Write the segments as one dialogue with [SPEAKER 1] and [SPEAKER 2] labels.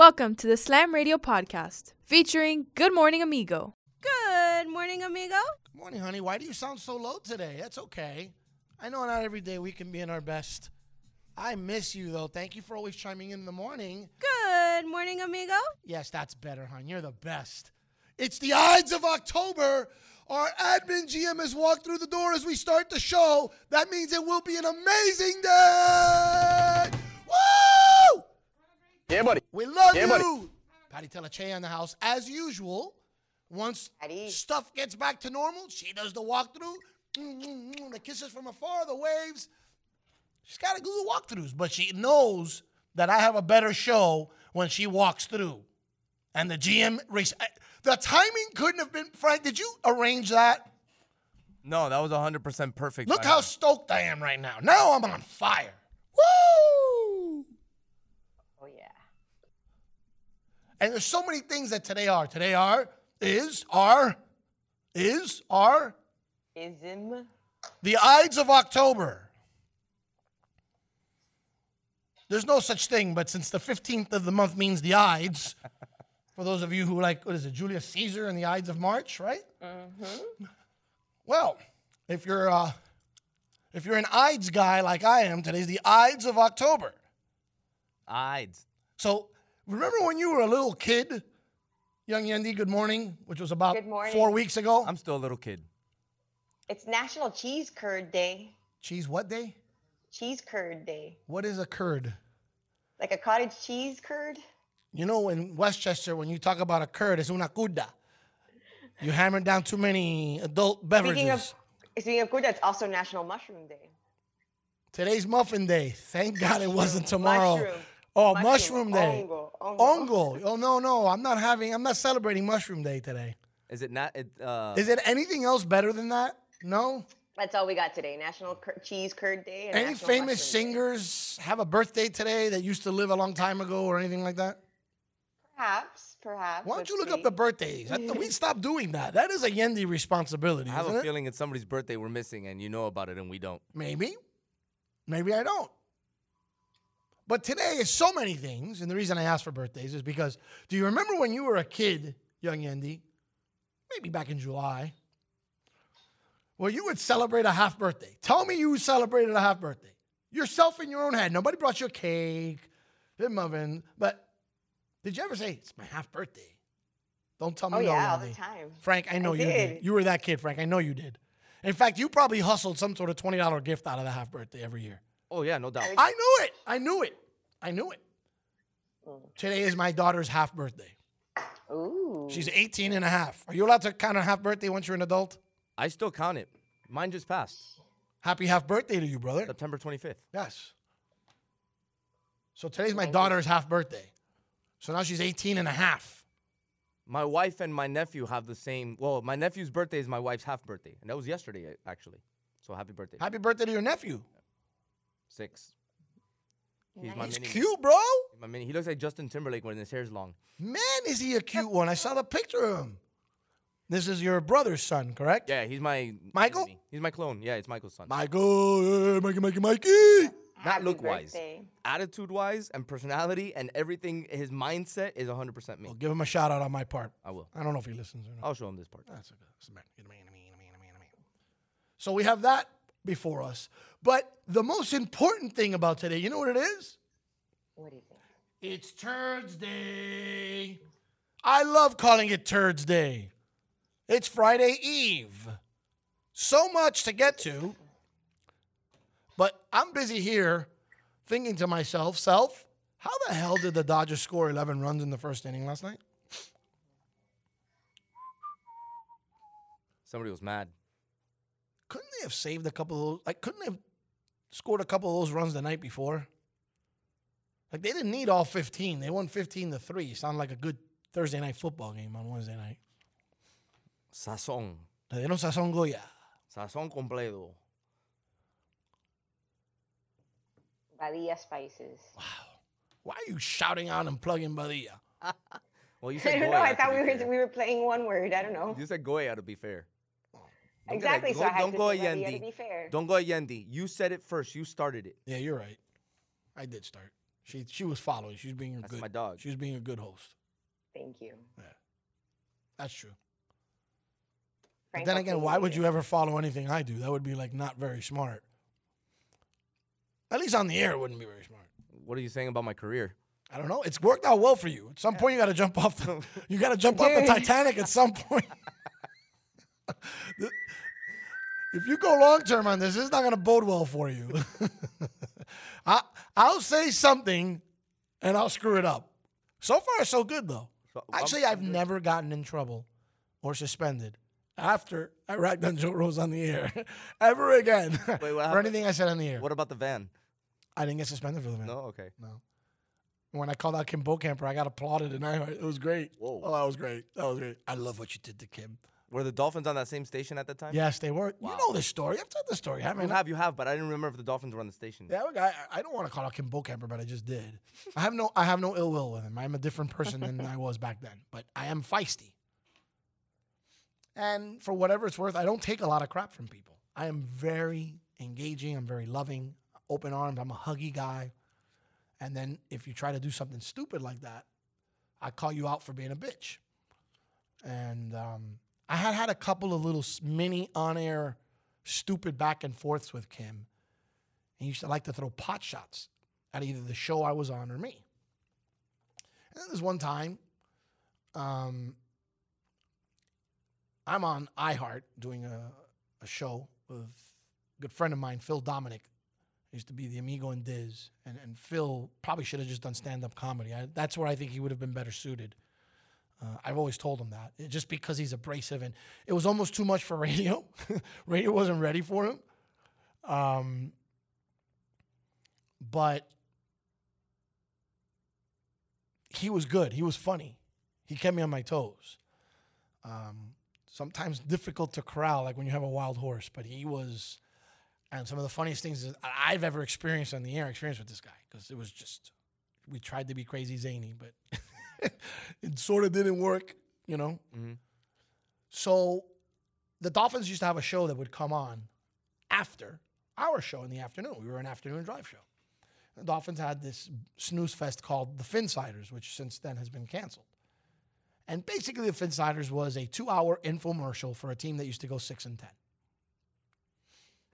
[SPEAKER 1] Welcome to the Slam Radio podcast featuring Good Morning Amigo.
[SPEAKER 2] Good morning, amigo.
[SPEAKER 3] Good morning, honey. Why do you sound so low today? That's okay. I know not every day we can be in our best. I miss you, though. Thank you for always chiming in in the morning.
[SPEAKER 2] Good morning, amigo.
[SPEAKER 3] Yes, that's better, hon. You're the best. It's the Ides of October. Our admin GM has walked through the door as we start the show. That means it will be an amazing day. Woo!
[SPEAKER 4] Yeah, buddy.
[SPEAKER 3] We love
[SPEAKER 4] Yeah,
[SPEAKER 3] you.
[SPEAKER 4] buddy.
[SPEAKER 3] Patty Teleche in the house, as usual. Once
[SPEAKER 2] Patty.
[SPEAKER 3] stuff gets back to normal, she does the walkthrough. The kisses from afar, the waves. She's got to do the walkthroughs, but she knows that I have a better show when she walks through. And the GM, race- the timing couldn't have been. Frank, did you arrange that?
[SPEAKER 5] No, that was 100% perfect.
[SPEAKER 3] Look how stoked I am right now. Now I'm on fire. Woo!
[SPEAKER 2] Oh, yeah.
[SPEAKER 3] And there's so many things that today are. Today are, is, are, is, are,
[SPEAKER 2] Ism.
[SPEAKER 3] the Ides of October. There's no such thing, but since the 15th of the month means the Ides, for those of you who like, what is it, Julius Caesar and the Ides of March, right? Mm-hmm. Well, if you're uh, if you're an Ides guy like I am, today's the Ides of October.
[SPEAKER 5] Ides.
[SPEAKER 3] So remember when you were a little kid, young Yendi, good morning, which was about
[SPEAKER 2] morning.
[SPEAKER 3] four weeks ago.
[SPEAKER 5] I'm still a little kid.
[SPEAKER 6] It's National Cheese Curd Day.
[SPEAKER 3] Cheese what day?
[SPEAKER 6] Cheese Curd Day.
[SPEAKER 3] What is a curd?
[SPEAKER 6] Like a cottage cheese curd.
[SPEAKER 3] You know, in Westchester, when you talk about a curd, it's una cuda. You hammer down too many adult beverages.
[SPEAKER 6] Speaking of speaking of curd, it's also National Mushroom Day.
[SPEAKER 3] Today's muffin day. Thank God it wasn't tomorrow.
[SPEAKER 6] Mushroom.
[SPEAKER 3] Oh,
[SPEAKER 6] Mushroom.
[SPEAKER 3] mushroom, day.
[SPEAKER 6] Ongo, ongo.
[SPEAKER 3] Ongo. Oh no, no, I'm not having. I'm not celebrating mushroom day today.
[SPEAKER 5] Is it not? It, uh,
[SPEAKER 3] Is it anything else better than that? No.
[SPEAKER 6] That's all we got today. National Cur- Cheese Curd Day. And
[SPEAKER 3] Any
[SPEAKER 6] National
[SPEAKER 3] famous
[SPEAKER 6] Mushroom Day.
[SPEAKER 3] singers have a birthday today that used to live a long time ago or anything like that?
[SPEAKER 6] Perhaps, perhaps.
[SPEAKER 3] Why don't
[SPEAKER 6] let's
[SPEAKER 3] you look
[SPEAKER 6] see.
[SPEAKER 3] up the birthdays? We stopped doing that. That is a Yendi responsibility.
[SPEAKER 5] I have
[SPEAKER 3] isn't
[SPEAKER 5] a
[SPEAKER 3] it?
[SPEAKER 5] feeling it's somebody's birthday we're missing, and you know about it, and we don't.
[SPEAKER 3] Maybe. Maybe I don't. But today is so many things, and the reason I asked for birthdays is because do you remember when you were a kid, young Yendi? Maybe back in July. Well, you would celebrate a half birthday. Tell me you celebrated a half birthday. Yourself in your own head. Nobody brought you a cake, didn't muffin. But did you ever say, it's my half birthday? Don't tell me
[SPEAKER 6] Oh
[SPEAKER 3] no,
[SPEAKER 6] yeah, all the time.
[SPEAKER 3] Frank, I know you did.
[SPEAKER 6] did.
[SPEAKER 3] You were that kid, Frank. I know you did. In fact, you probably hustled some sort of $20 gift out of the half birthday every year.
[SPEAKER 5] Oh yeah, no doubt.
[SPEAKER 3] I knew it. I knew it. I knew it.
[SPEAKER 6] Mm.
[SPEAKER 3] Today is my daughter's half birthday.
[SPEAKER 6] Ooh.
[SPEAKER 3] She's 18 and a half. Are you allowed to count a half birthday once you're an adult?
[SPEAKER 5] I still count it. Mine just passed
[SPEAKER 3] Happy half birthday to you, brother.
[SPEAKER 5] September 25th.
[SPEAKER 3] Yes. So today's my daughter's half birthday. So now she's 18 and a half.
[SPEAKER 5] My wife and my nephew have the same. Well, my nephew's birthday is my wife's half birthday, and that was yesterday actually. So happy birthday.
[SPEAKER 3] Happy birthday to your nephew.
[SPEAKER 5] Six. He's my
[SPEAKER 3] He's
[SPEAKER 5] mini.
[SPEAKER 3] cute, bro.
[SPEAKER 5] My mini. He looks like Justin Timberlake when his hair's long.
[SPEAKER 3] Man, is he a cute one. I saw the picture of him. This is your brother's son, correct?
[SPEAKER 5] Yeah, he's my
[SPEAKER 3] Michael?
[SPEAKER 5] mini. He's my clone. Yeah, it's Michael's son.
[SPEAKER 3] Michael, hey, Mikey, Mikey, Mikey.
[SPEAKER 5] Not
[SPEAKER 6] Happy
[SPEAKER 5] look wise,
[SPEAKER 6] birthday.
[SPEAKER 5] attitude wise, and personality, and everything. His mindset is 100% me.
[SPEAKER 3] Well, give him a shout out on my part.
[SPEAKER 5] I will.
[SPEAKER 3] I don't know if he listens or not.
[SPEAKER 5] I'll show him this part.
[SPEAKER 3] That's okay. That's a man. Get a man, a man, a man, a man, a man. So we have that before us. But the most important thing about today, you know what it is?
[SPEAKER 6] What do you think?
[SPEAKER 3] It's Turds Day. I love calling it Turds Day. It's Friday Eve. So much to get to. But I'm busy here thinking to myself, self, how the hell did the Dodgers score 11 runs in the first inning last night?
[SPEAKER 5] Somebody was mad.
[SPEAKER 3] Couldn't they have saved a couple of those? Like, couldn't they have scored a couple of those runs the night before? Like, they didn't need all 15. They won 15 to 3. Sounded like a good Thursday night football game on Wednesday night.
[SPEAKER 5] Sazón.
[SPEAKER 3] Le dieron sazón Goya.
[SPEAKER 5] Sazón completo.
[SPEAKER 6] Badia Spices. Wow.
[SPEAKER 3] Why are you shouting out and plugging Badia?
[SPEAKER 5] Well, you said I
[SPEAKER 6] don't
[SPEAKER 5] Goya.
[SPEAKER 6] know. I thought we were
[SPEAKER 5] fair.
[SPEAKER 6] we were playing one word. I don't know.
[SPEAKER 5] You said Goya to be fair. Don't
[SPEAKER 6] Exactly.
[SPEAKER 5] it.
[SPEAKER 6] So I
[SPEAKER 5] Don't-
[SPEAKER 6] had to
[SPEAKER 5] go
[SPEAKER 6] say Badia to be fair.
[SPEAKER 5] Don't go Yendi. You said it first. You started it.
[SPEAKER 3] Yeah, you're right. I did start. She she was following. She was being a
[SPEAKER 5] That's
[SPEAKER 3] good
[SPEAKER 5] my dog.
[SPEAKER 3] She was being a good host.
[SPEAKER 6] Thank you.
[SPEAKER 3] Yeah, That's true. But then again, why would you ever follow anything I do? That would be like not very smart. At least on the air, it wouldn't be very smart.
[SPEAKER 5] What are you saying about my career?
[SPEAKER 3] I don't know. It's worked out well for you. At some uh, point, you got to jump off. The, you got to jump off the Titanic. At some point, The- if you go long term on this, it's not going to bode well for you. I I'll say something, and I'll screw it up. So far, so good though.
[SPEAKER 5] So,
[SPEAKER 3] Actually, I've never gotten in trouble or suspended after I ragged on Joe Rose on the air ever again
[SPEAKER 5] what
[SPEAKER 3] for anything I said on the air.
[SPEAKER 5] What about the van?
[SPEAKER 3] I didn't get suspended for the van.
[SPEAKER 5] No, okay.
[SPEAKER 3] No. When I called out Kim Bokamper, I got applauded, and I it was great.
[SPEAKER 5] Whoa.
[SPEAKER 3] Oh, that was great. That was great. I love what you did to Kim.
[SPEAKER 5] Were the Dolphins on that same station at the time?
[SPEAKER 3] Yes, they were. You know this story. I've told this story, haven't
[SPEAKER 5] You
[SPEAKER 3] I?
[SPEAKER 5] have, you have, but I didn't remember if the Dolphins were on the station.
[SPEAKER 3] Yeah, I, I don't want to call out Kim Bokamper, but I just did. I have no I have no ill will with him. I'm a different person than I was back then, but I am feisty. And for whatever it's worth, I don't take a lot of crap from people. I am very engaging. I'm very loving, open arms. I'm a huggy guy. And then if you try to do something stupid like that, I call you out for being a bitch. And um, I had had a couple of little mini on-air stupid back and forths with Kim. And he used to like to throw pot shots at either the show I was on or me. And there's one time, um, I'm on iHeart doing a, a show with a good friend of mine, Phil Dominic. He used to be the Amigo and Diz. And, and Phil probably should have just done stand up comedy. I, that's where I think he would have been better suited. Uh, I've always told him that, It- just because he's abrasive. And it was almost too much for radio. radio wasn't ready for him. Um, but he was good. He was funny. He kept me on my toes. Um, sometimes difficult to corral, like when you have a wild horse. But he was, and some of the funniest things I've ever experienced on the air, experienced with this guy, because it was just, we tried to be crazy zany, but it sort of didn't work, you know.
[SPEAKER 5] Mhm.
[SPEAKER 3] So, the Dolphins used to have a show that would come on after our show in the afternoon. We were an afternoon drive show. The Dolphins had this snooze fest called the Finsiders, which since then has been canceled. And basically, the Finsiders was a two-hour infomercial for a team that used to go six and ten.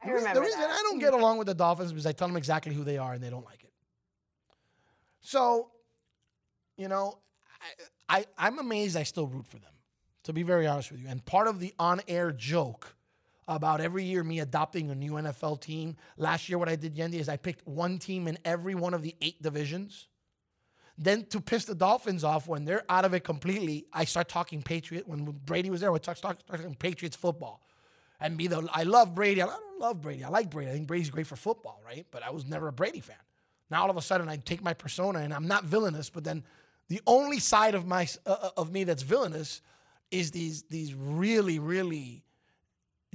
[SPEAKER 6] I
[SPEAKER 3] The
[SPEAKER 6] remember
[SPEAKER 3] the reason
[SPEAKER 6] that.
[SPEAKER 3] I don't get along with the Dolphins is because I tell them exactly who they are and they don't like it. So, you know, I, I I'm amazed I still root for them. To be very honest with you, and part of the on-air joke about every year me adopting a new NFL team. Last year, what I did, Yendi, is I picked one team in every one of the eight divisions. Then to piss the Dolphins off when they're out of it completely, I start talking Patriot. When Brady was there, we start talking Patriots football. And be the I love Brady. I don't love Brady. I like Brady. I think Brady's great for football, right? But I was never a Brady fan. Now all of a sudden I take my persona and I'm not villainous, but then the only side of my uh, of me that's villainous is these these really really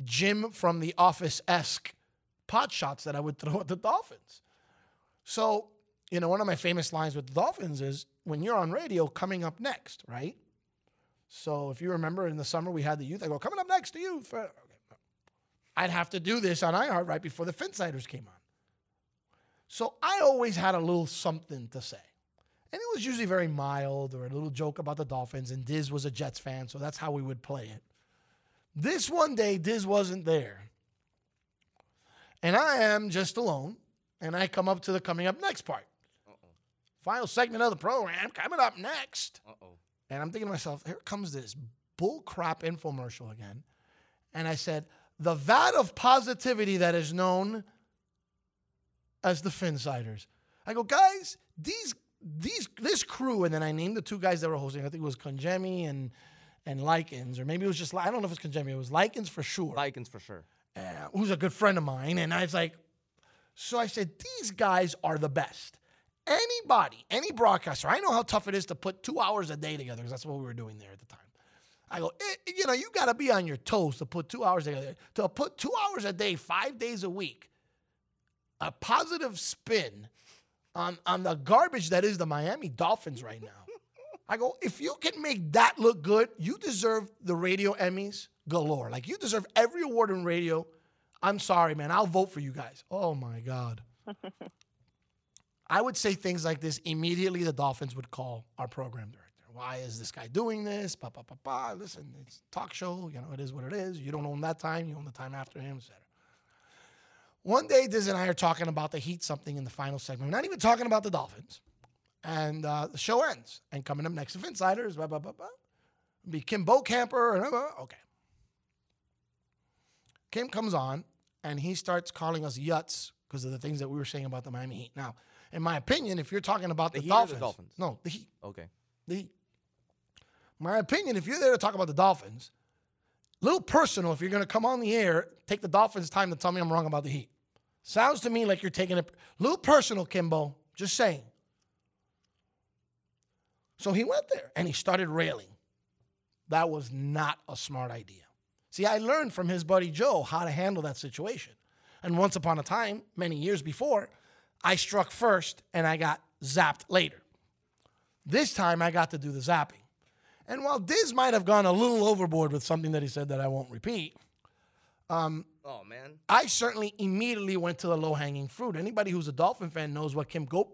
[SPEAKER 3] Jim from the Office esque pot shots that I would throw at the Dolphins. So you know, one of my famous lines with the Dolphins is when you're on radio, coming up next, right? So if you remember in the summer we had the youth, I go, coming up next to you. For, okay. I'd have to do this on iHeart right before the Finsiders came on. So I always had a little something to say. And it was usually very mild or a little joke about the Dolphins. And Diz was a Jets fan, so that's how we would play it. This one day, Diz wasn't there. And I am just alone. And I come up to the coming up next part. Final segment of the program coming up next.
[SPEAKER 5] Uh oh.
[SPEAKER 3] And I'm thinking to myself, here comes this bull crap infomercial again. And I said, the vat of positivity that is known as the Finsiders. I go, guys, these these this crew, and then I named the two guys that were hosting. I think it was Conjemi and and Likens, or maybe it was just I don't know if it's Conjemi. It was Likens for sure
[SPEAKER 5] Vikings for sure.
[SPEAKER 3] uh, who's a good friend of mine. And I was like, so I said, these guys are the best. Anybody, any broadcaster, I know how tough it is to put two hours a day together because that's what we were doing there at the time. I go, eh, you know, you got to be on your toes to put two hours together. To put two hours a day, five days a week, a positive spin on, on the garbage that is the Miami Dolphins right now. I go, if you can make that look good, you deserve the radio Emmys galore. Like you deserve every award in radio. I'm sorry, man. I'll vote for you guys. Oh my God. I would say things like this, immediately the Dolphins would call our program director. Why is this guy doing this? Pa, pa, pa, pa. Listen, it's a talk show. You know, it is what it is. You don't own that time. You own the time after him, etc. One day, Diz and I are talking about the Heat something in the final segment. We're not even talking about the Dolphins. And uh, the show ends. And coming up next, if Insiders, blah, blah, blah, blah. Be Kim Camper. And, uh, okay. Kim comes on and he starts calling us yuts because of the things that we were saying about the Miami Heat. Now, in my opinion, if you're talking about
[SPEAKER 5] The
[SPEAKER 3] the, Dolphins,
[SPEAKER 5] the Dolphins?
[SPEAKER 3] no, the Heat,
[SPEAKER 5] Okay.
[SPEAKER 3] the Heat. My opinion, if you're there to talk about the Dolphins, little personal. If you're going to come on the air, take the Dolphins' time to tell me I'm wrong about the Heat. Sounds to me like you're taking it little personal, Kimbo. Just saying. So he went there and he started railing. That was not a smart idea. See, I learned from his buddy Joe how to handle that situation. And once upon a time, many years before, I struck first and I got zapped later. This time I got to do the zapping. And while Diz might have gone a little overboard with something that he said that I won't repeat, um,
[SPEAKER 5] Oh man.
[SPEAKER 3] I certainly immediately went to the low hanging fruit. Anybody who's a Dolphin fan knows what Kim Go-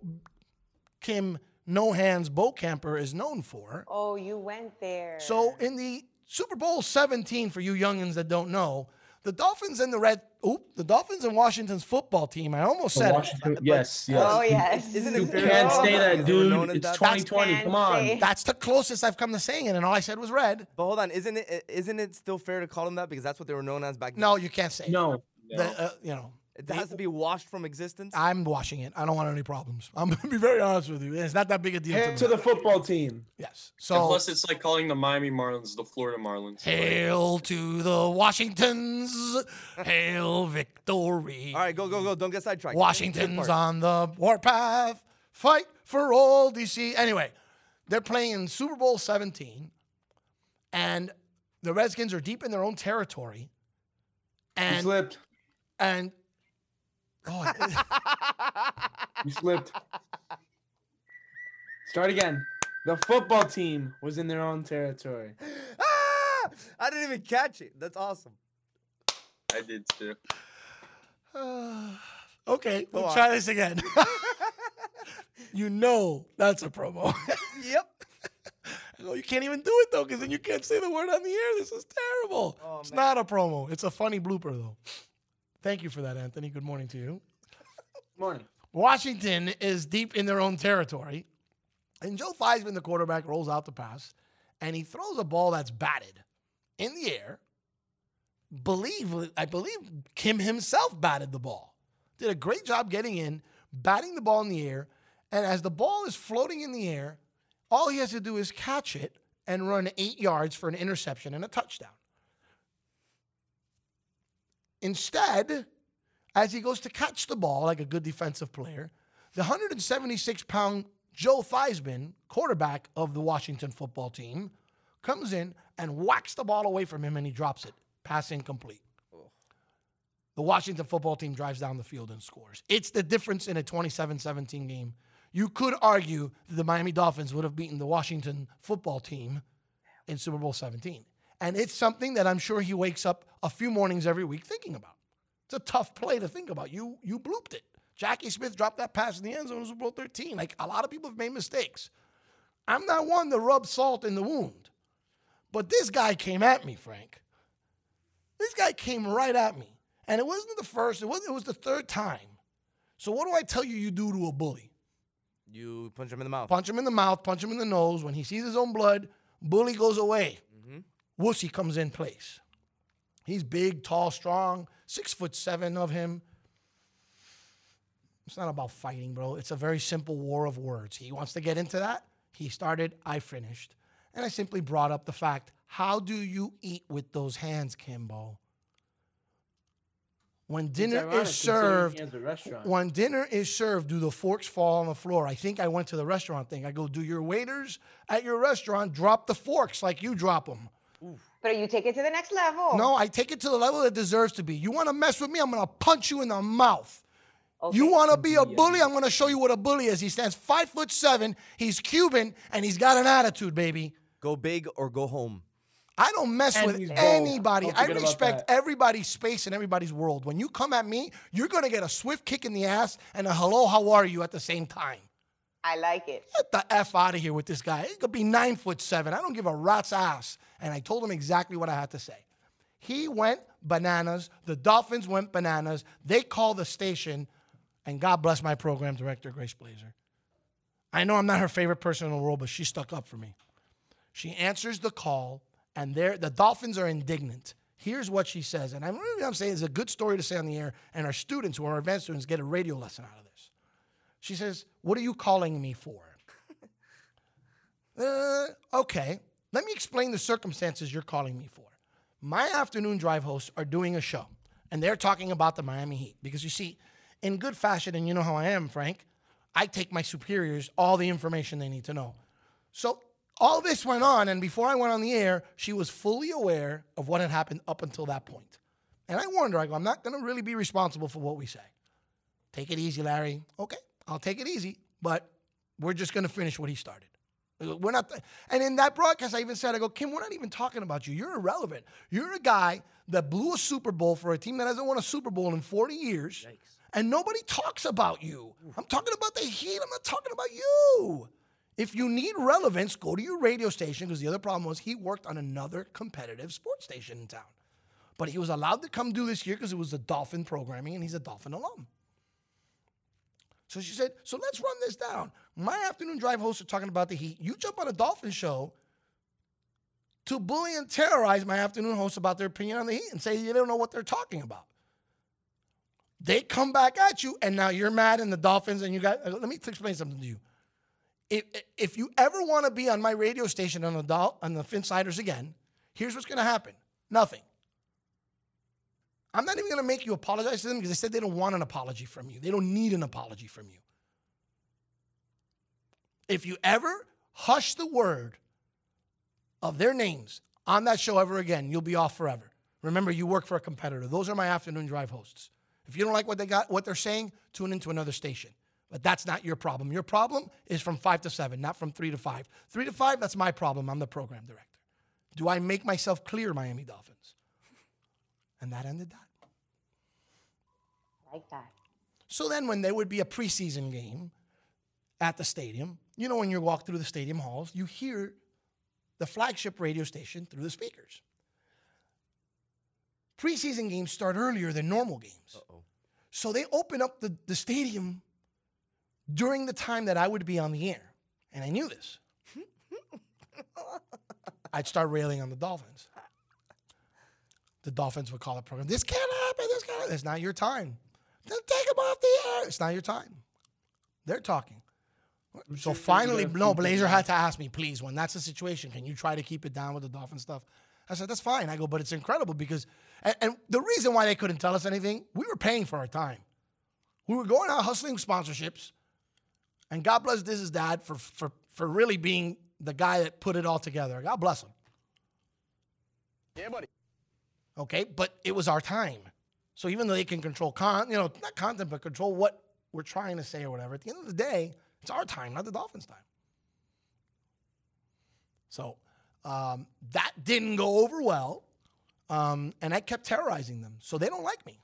[SPEAKER 3] Kim No Hands Bokamper is known for.
[SPEAKER 6] Oh, you went there.
[SPEAKER 3] So in the Super Bowl 17, for you youngins that don't know, the Dolphins and the Red, oop, the Dolphins and Washington's football team. I almost said it.
[SPEAKER 4] Washington, yes, yes.
[SPEAKER 6] Oh yes.
[SPEAKER 5] Isn't
[SPEAKER 4] You
[SPEAKER 5] it fair
[SPEAKER 4] can't
[SPEAKER 5] to
[SPEAKER 4] say
[SPEAKER 5] call
[SPEAKER 4] that,
[SPEAKER 5] because they were known
[SPEAKER 4] dude. It's
[SPEAKER 5] that?
[SPEAKER 4] 2020. Come on.
[SPEAKER 3] That's the closest I've come to saying it, and all I said was red.
[SPEAKER 5] But hold on, isn't it isn't it still fair to call them that because that's what they were known as back then?
[SPEAKER 3] No, you can't say it.
[SPEAKER 4] No.
[SPEAKER 3] The, uh, you know,
[SPEAKER 5] it has to be washed from existence.
[SPEAKER 3] I'm washing it. I don't want any problems. I'm going to be very honest with you. It's not that big a deal to
[SPEAKER 4] Head
[SPEAKER 3] me.
[SPEAKER 4] to the football team.
[SPEAKER 3] yes.
[SPEAKER 7] And
[SPEAKER 3] So
[SPEAKER 7] plus, it's like calling the Miami Marlins the Florida Marlins.
[SPEAKER 3] hail to the Washingtons. hail victory.
[SPEAKER 5] All right, go go go. Don't get sidetracked. Good
[SPEAKER 3] Washington's on the warpath. Fight for all DC. Anyway, they're playing in Super Bowl 17, and the Redskins are deep in their own territory.
[SPEAKER 4] You
[SPEAKER 3] And
[SPEAKER 4] slipped.
[SPEAKER 3] and oh,
[SPEAKER 4] You slipped. Start again. The football team was in their own territory.
[SPEAKER 5] Ah! I didn't even catch it. That's awesome.
[SPEAKER 7] I did too.
[SPEAKER 3] okay, we'll
[SPEAKER 5] on.
[SPEAKER 3] try this again. you know that's a promo.
[SPEAKER 5] Yep.
[SPEAKER 3] Oh, you can't even do it though, because then you can't say the word on the air. This is terrible.
[SPEAKER 5] Oh,
[SPEAKER 3] it's
[SPEAKER 5] man.
[SPEAKER 3] not a promo. It's a funny blooper though. Thank you for that, Anthony. Good morning to you.
[SPEAKER 4] Good Morning.
[SPEAKER 3] Washington is deep in their own territory, and Joe Theismann, the quarterback, rolls out the pass, and he throws a ball that's batted in the air. Believe I believe Kim himself batted the ball. Did a great job getting in, batting the ball in the air, and as the ball is floating in the air, all he has to do is catch it and run eight yards for an interception and a touchdown. Instead, as he goes to catch the ball like a good defensive player, the 176 pound Joe Theismann, quarterback of the Washington football team, comes in and whacks the ball away from him and he drops it. Pass incomplete. The Washington football team drives down the field and scores. It's the difference in a 27 17 game. You could argue that the Miami Dolphins would have beaten the Washington football team in Super Bowl 17. And it's something that I'm sure he wakes up a few mornings every week thinking about. It's a tough play to think about. You you blooped it. Jackie Smith dropped that pass in the end zone in Super Bowl 13. Like a lot of people have made mistakes. I'm not one to rub salt in the wound. But this guy came at me, Frank. This guy came right at me. And it wasn't the first, it was, it was the third time. So what do I tell you you do to a bully?
[SPEAKER 5] You punch him in the mouth.
[SPEAKER 3] Punch him in the mouth, punch him in the nose. When he sees his own blood, bully goes away. Wussy comes in place. He's big, tall, strong, six foot seven of him. It's not about fighting, bro. It's a very simple war of words. He wants to get into that. He started, I finished. And I simply brought up the fact how do you eat with those hands, Kimbo? When dinner
[SPEAKER 4] ironic
[SPEAKER 3] is served,
[SPEAKER 4] he has a restaurant.
[SPEAKER 3] when dinner is served, do the forks fall on the floor? I think I went to the restaurant thing. I go, do your waiters at your restaurant drop the forks like you drop them?
[SPEAKER 6] But you take it to the next level.
[SPEAKER 3] No, I take it to the level it deserves to be. You want to mess with me? I'm going to punch you in the mouth.
[SPEAKER 6] Okay.
[SPEAKER 3] You want to be a bully? I'm going to show you what a bully is. He stands five foot seven. He's Cuban and he's got an attitude, baby.
[SPEAKER 5] Go big or go home.
[SPEAKER 3] I don't mess
[SPEAKER 4] And
[SPEAKER 3] with anybody. I respect everybody's space and everybody's world. When you come at me, you're gonna get a swift kick in the ass and a hello, how are you at the same time.
[SPEAKER 6] I like it.
[SPEAKER 3] Get the F out of here with this guy. He could be nine foot seven. I don't give a rat's ass. And I told him exactly what I had to say. He went bananas. The Dolphins went bananas. They called the station, and God bless my program director, Grace Blazer. I know I'm not her favorite person in the world, but she stuck up for me. She answers the call, and they're, the Dolphins are indignant. Here's what she says, and I'm I'm saying it's a good story to say on the air, and our students who are our advanced students get a radio lesson out of this. She says, What are you calling me for? uh, okay, let me explain the circumstances you're calling me for. My afternoon drive hosts are doing a show, and they're talking about the Miami Heat. Because you see, in good fashion, and you know how I am, Frank, I take my superiors all the information they need to know. So all this went on, and before I went on the air, she was fully aware of what had happened up until that point. And I warned her, I go, I'm not going to really be responsible for what we say. Take it easy, Larry. Okay, I'll take it easy, but we're just going to finish what he started. We're not, and in that broadcast, I even said, I go, Kim, we're not even talking about you. You're irrelevant. You're a guy that blew a Super Bowl for a team that hasn't won a Super Bowl in 40 years, and nobody talks about you. I'm talking about the Heat. I'm not talking about you. If you need relevance, go to your radio station because the other problem was he worked on another competitive sports station in town. But he was allowed to come do this year because it was the Dolphin programming and he's a Dolphin alum. So she said, So let's run this down. My afternoon drive hosts are talking about the Heat. You jump on a Dolphin show to bully and terrorize my afternoon hosts about their opinion on the Heat and say you don't know what they're talking about. They come back at you, and now you're mad in the Dolphins, and you got. Uh, let me explain something to you. If, if you ever want to be on my radio station on the Dol- on the Finsiders again, here's what's going to happen: nothing. I'm not even going to make you apologize to them because they said they don't want an apology from you. They don't need an apology from you. If you ever hush the word of their names on that show ever again, you'll be off forever. Remember, you work for a competitor. Those are my afternoon drive hosts. If you don't like what they got, what they're saying, tune into another station. But that's not your problem. Your problem is from five to seven, not from three to five. Three to five, that's my problem. I'm the program director. Do I make myself clear, Miami Dolphins? And that ended that.
[SPEAKER 6] Like that.
[SPEAKER 3] So then, when there would be a preseason game at the stadium, you know, when you walk through the stadium halls, you hear the flagship radio station through the speakers. Preseason games start earlier than normal games.
[SPEAKER 5] Uh-oh.
[SPEAKER 3] So they open up the, the stadium during the time that I would be on the air. And I knew this. I'd start railing on the Dolphins. The Dolphins would call the program, this can't happen, this can't happen. It's not your time. Then take them off the air. It's not your time. They're talking. So finally, no, Blazer had to ask me, please, when that's the situation, can you try to keep it down with the Dolphin stuff? I said, that's fine. I go, but it's incredible because, and, and the reason why they couldn't tell us anything, we were paying for our time. We were going out hustling sponsorships, and God bless this is dad for, for, for really being the guy that put it all together. God bless him.
[SPEAKER 8] Yeah, buddy.
[SPEAKER 3] Okay, but it was our time. So even though they can control con, you know, not content, but control what we're trying to say or whatever, at the end of the day, it's our time, not the Dolphins' time. So um, that didn't go over well, um, and I kept terrorizing them. So they don't like me.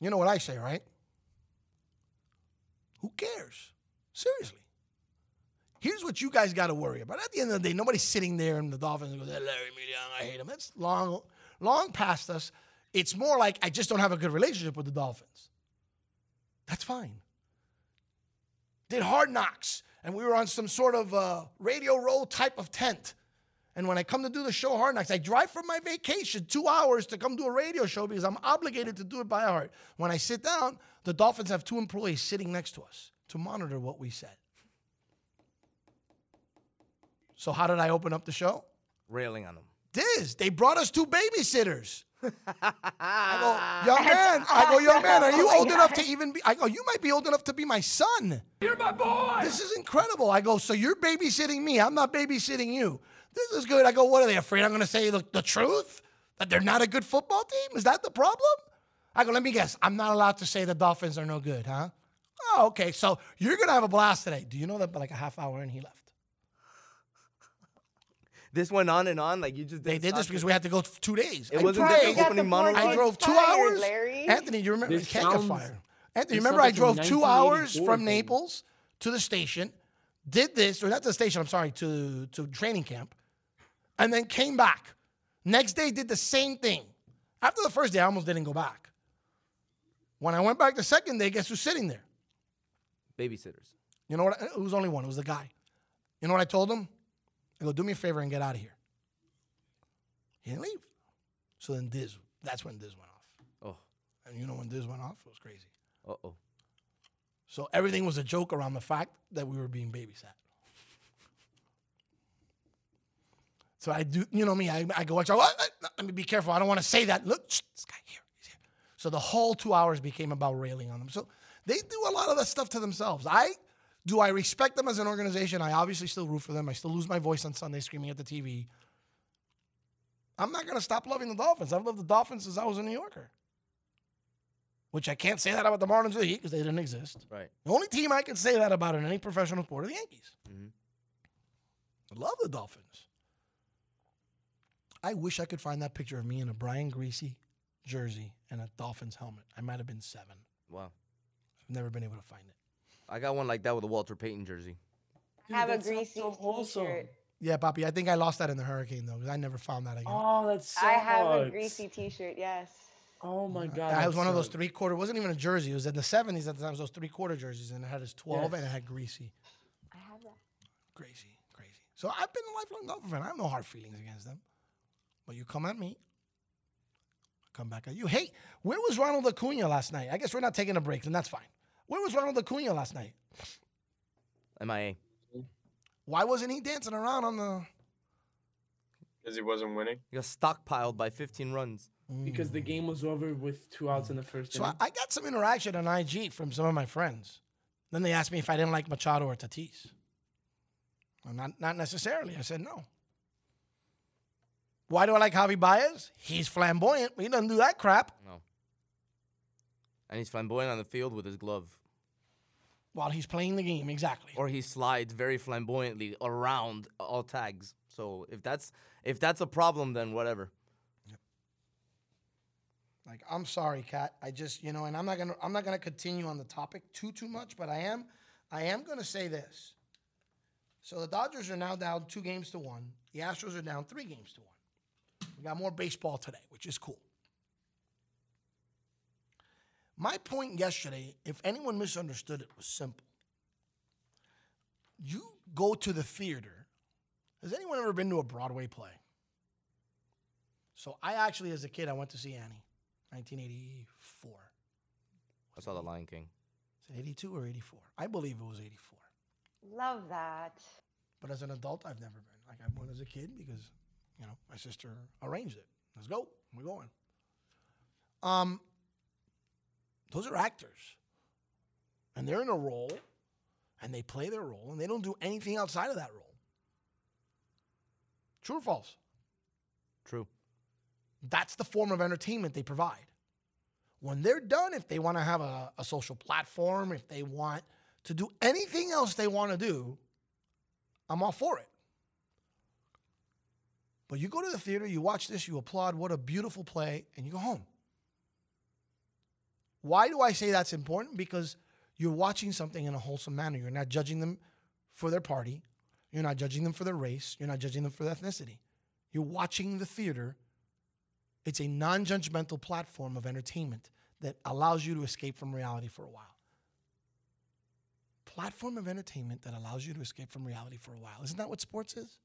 [SPEAKER 3] You know what I say, right? Who cares? Seriously. Here's what you guys got to worry about. At the end of the day, nobody's sitting there in the Dolphins and goes, Larry Milian, I hate him. That's long, long past us. It's more like I just don't have a good relationship with the Dolphins. That's fine. Did hard knocks, and we were on some sort of uh, radio row type of tent. And when I come to do the show Hard Knocks, I drive from my vacation two hours to come do a radio show because I'm obligated to do it by heart. When I sit down, the Dolphins have two employees sitting next to us to monitor what we said. So how did I open up the show?
[SPEAKER 5] Railing on them.
[SPEAKER 3] Diz, they brought us two babysitters. I go, young man. I go, young man. Are you
[SPEAKER 6] Oh
[SPEAKER 3] old enough to even be? I go, you might be old enough to be my son.
[SPEAKER 8] You're my boy.
[SPEAKER 3] This is incredible. I go, so you're babysitting me. I'm not babysitting you. This is good. I go, what are they afraid I'm going to say the, the truth? That they're not a good football team? Is that the problem? I go, let me guess. I'm not allowed to say the Dolphins are no good, huh? Oh, okay. So you're going to have a blast today. Do you know that like a half hour in, he left?
[SPEAKER 5] This went on and on. Like you just
[SPEAKER 3] They
[SPEAKER 5] didn't
[SPEAKER 3] this because
[SPEAKER 5] it.
[SPEAKER 3] we had to go two days.
[SPEAKER 5] It
[SPEAKER 3] I
[SPEAKER 5] wasn't
[SPEAKER 3] drove-
[SPEAKER 5] the
[SPEAKER 6] You got
[SPEAKER 5] opening
[SPEAKER 6] the
[SPEAKER 5] monologue.
[SPEAKER 3] I drove two
[SPEAKER 6] fired,
[SPEAKER 3] hours.
[SPEAKER 6] Larry.
[SPEAKER 3] Anthony, you remember?
[SPEAKER 4] This
[SPEAKER 3] Can't get
[SPEAKER 4] sounds-
[SPEAKER 3] fired. Anthony,
[SPEAKER 4] this
[SPEAKER 3] remember I drove two hours from
[SPEAKER 4] thing.
[SPEAKER 3] Naples to the station, did this, or not to the station, I'm sorry, to, to training camp, and then came back. Next day, did the same thing. After the first day, I almost didn't go back. When I went back the second day, guess who's sitting there?
[SPEAKER 5] babysitters.
[SPEAKER 3] You know what? It was only one. It was the guy. You know what I told him? I go, do me a favor and get out of here. He didn't leave. So then this, that's when this went off.
[SPEAKER 5] Oh,
[SPEAKER 3] And you know when this went off? It was crazy.
[SPEAKER 5] uh oh.
[SPEAKER 3] So everything was a joke around the fact that we were being babysat. So I do, you know me, I, I go watch, uh, uh, let me be careful. I don't want to say that. Look, shh, this guy here, he's here. So the whole two hours became about railing on them. So they do a lot of that stuff to themselves. I do I respect them as an organization. I obviously still root for them. I still lose my voice on Sunday screaming at the TV. I'm not gonna stop loving the Dolphins. I've loved the Dolphins since I was a New Yorker. Which I can't say that about the Marlins or the Heat because they didn't exist.
[SPEAKER 5] Right.
[SPEAKER 3] The only team I can say that about in any professional sport are the Yankees.
[SPEAKER 5] Mhm.
[SPEAKER 3] I love the Dolphins. I wish I could find that picture of me in a Brian Griese jersey and a Dolphins helmet. I might have been seven.
[SPEAKER 5] Wow.
[SPEAKER 3] I've never been able to find it.
[SPEAKER 5] I got one like that with a Walter Payton jersey.
[SPEAKER 6] I have a Griese
[SPEAKER 4] so wholesome.
[SPEAKER 6] t-shirt.
[SPEAKER 3] Yeah, Poppy, I think I lost that in the hurricane though, because I never found that again.
[SPEAKER 4] Oh, that's so
[SPEAKER 6] I have a Griese t-shirt, yes.
[SPEAKER 4] Oh my uh,
[SPEAKER 3] god.
[SPEAKER 4] That
[SPEAKER 3] was one of those three quarter. It wasn't even a jersey. It was in the seventies at the time. It was those three quarter jerseys, and it had his twelve,
[SPEAKER 4] Yes.
[SPEAKER 3] and it had Griese,
[SPEAKER 6] I have that.
[SPEAKER 3] crazy, crazy. So I've been a lifelong Dolphin fan. I have no hard feelings against them. But you come at me, I come back at you. Hey, where was Ronald Acuna last night? I guess we're not taking a break, and that's fine. Where was Ronald Acuna last night?
[SPEAKER 5] MIA.
[SPEAKER 3] Why wasn't he dancing around on the?
[SPEAKER 7] Because he wasn't winning.
[SPEAKER 5] He got stockpiled by 15 runs.
[SPEAKER 4] because the game was over with two outs in the first
[SPEAKER 3] So I,
[SPEAKER 4] inning.
[SPEAKER 3] I got some interaction on IG from some of my friends. Then they asked me if I didn't like Machado or Tatis. Well, not, not necessarily. I said no. Why do I like Javi Baez? He's flamboyant. He doesn't do that crap
[SPEAKER 5] No. And he's flamboyant on the field with his glove.
[SPEAKER 3] While he's playing the game. Exactly.
[SPEAKER 5] Or he slides very flamboyantly around all tags. So if that's if that's a problem, then whatever.
[SPEAKER 3] Like, I'm sorry, Kat. I just, you know, and I'm not gonna I'm not gonna continue on the topic too too much, but I am I am gonna say this. So the Dodgers are now down two games to one. The Astros are down three games to one. We got more baseball today, which is cool. My point yesterday, if anyone misunderstood it, was simple. You go to the theater. Has anyone ever been to a Broadway play? So I actually, as a kid, I went to see Annie, 1984.
[SPEAKER 5] I saw the Lion King.
[SPEAKER 3] Is it 82 or 84? I believe it was 84.
[SPEAKER 6] Love that.
[SPEAKER 3] But as an adult, I've never been. Like I went as a kid because, you know, my sister arranged it. Let's go. We're going. Um, those are actors, and they're in a role, and they play their role, and they don't do anything outside of that role. True or false?
[SPEAKER 5] True.
[SPEAKER 3] That's the form of entertainment they provide. When they're done, if they want to have a, a social platform, if they want to do anything else they want to do, I'm all for it. But you go to the theater, you watch this, you applaud, what a beautiful play, and you go home. Why do I say that's important? Because you're watching something in a wholesome manner. You're not judging them for their party, you're not judging them for their race, you're not judging them for their ethnicity. You're watching the theater. It's a non judgmental platform of entertainment that allows you to escape from reality for a while. Platform of entertainment that allows you to escape from reality for a while. Isn't that what sports is?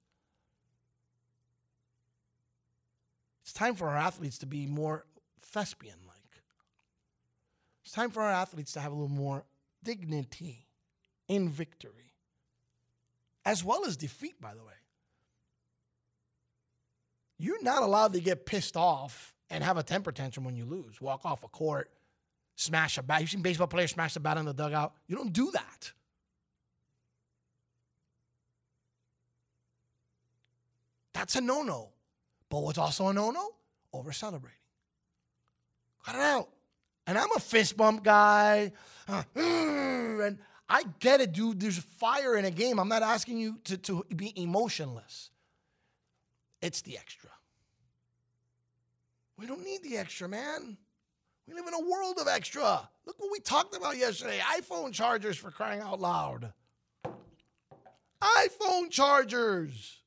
[SPEAKER 3] It's time for our athletes to be more thespian like. Time for our athletes to have a little more dignity in victory, as well as defeat, by the way. You're not allowed to get pissed off and have a temper tantrum when you lose. Walk off a court, smash a bat. You've seen baseball players smash the bat in the dugout. You don't do that. That's a no no. But what's also a no no? Over celebrating. Cut it out. And I'm a fist bump guy. Uh, and I get it, dude. There's fire in a game. I'm not asking you to, to be emotionless. It's the extra. We don't need the extra, man. We live in a world of extra. Look what we talked about yesterday iPhone chargers for crying out loud. iPhone chargers.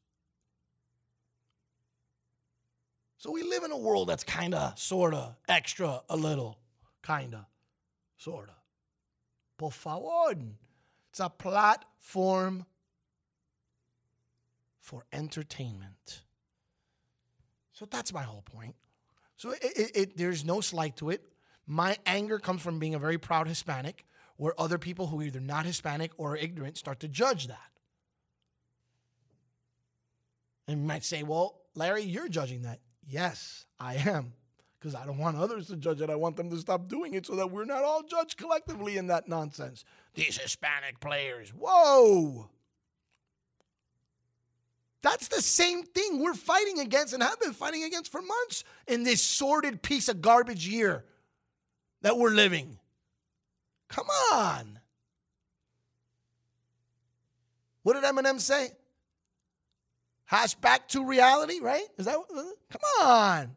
[SPEAKER 3] So we live in a world that's kind of, sort of, extra, a little, kind of, sort of. Por favor. It's a platform for entertainment. So that's my whole point. So it, it, it, there's no slight to it. My anger comes from being a very proud Hispanic, where other people who are either not Hispanic or ignorant start to judge that. And you might say, well, Larry, you're judging that. Yes, I am. Because I don't want others to judge it. I want them to stop doing it so that we're not all judged collectively in that nonsense. These Hispanic players. Whoa. That's the same thing we're fighting against and have been fighting against for months in this sordid piece of garbage year that we're living. Come on. What did Eminem say? Hash back to reality, right? Is that what, uh, come on.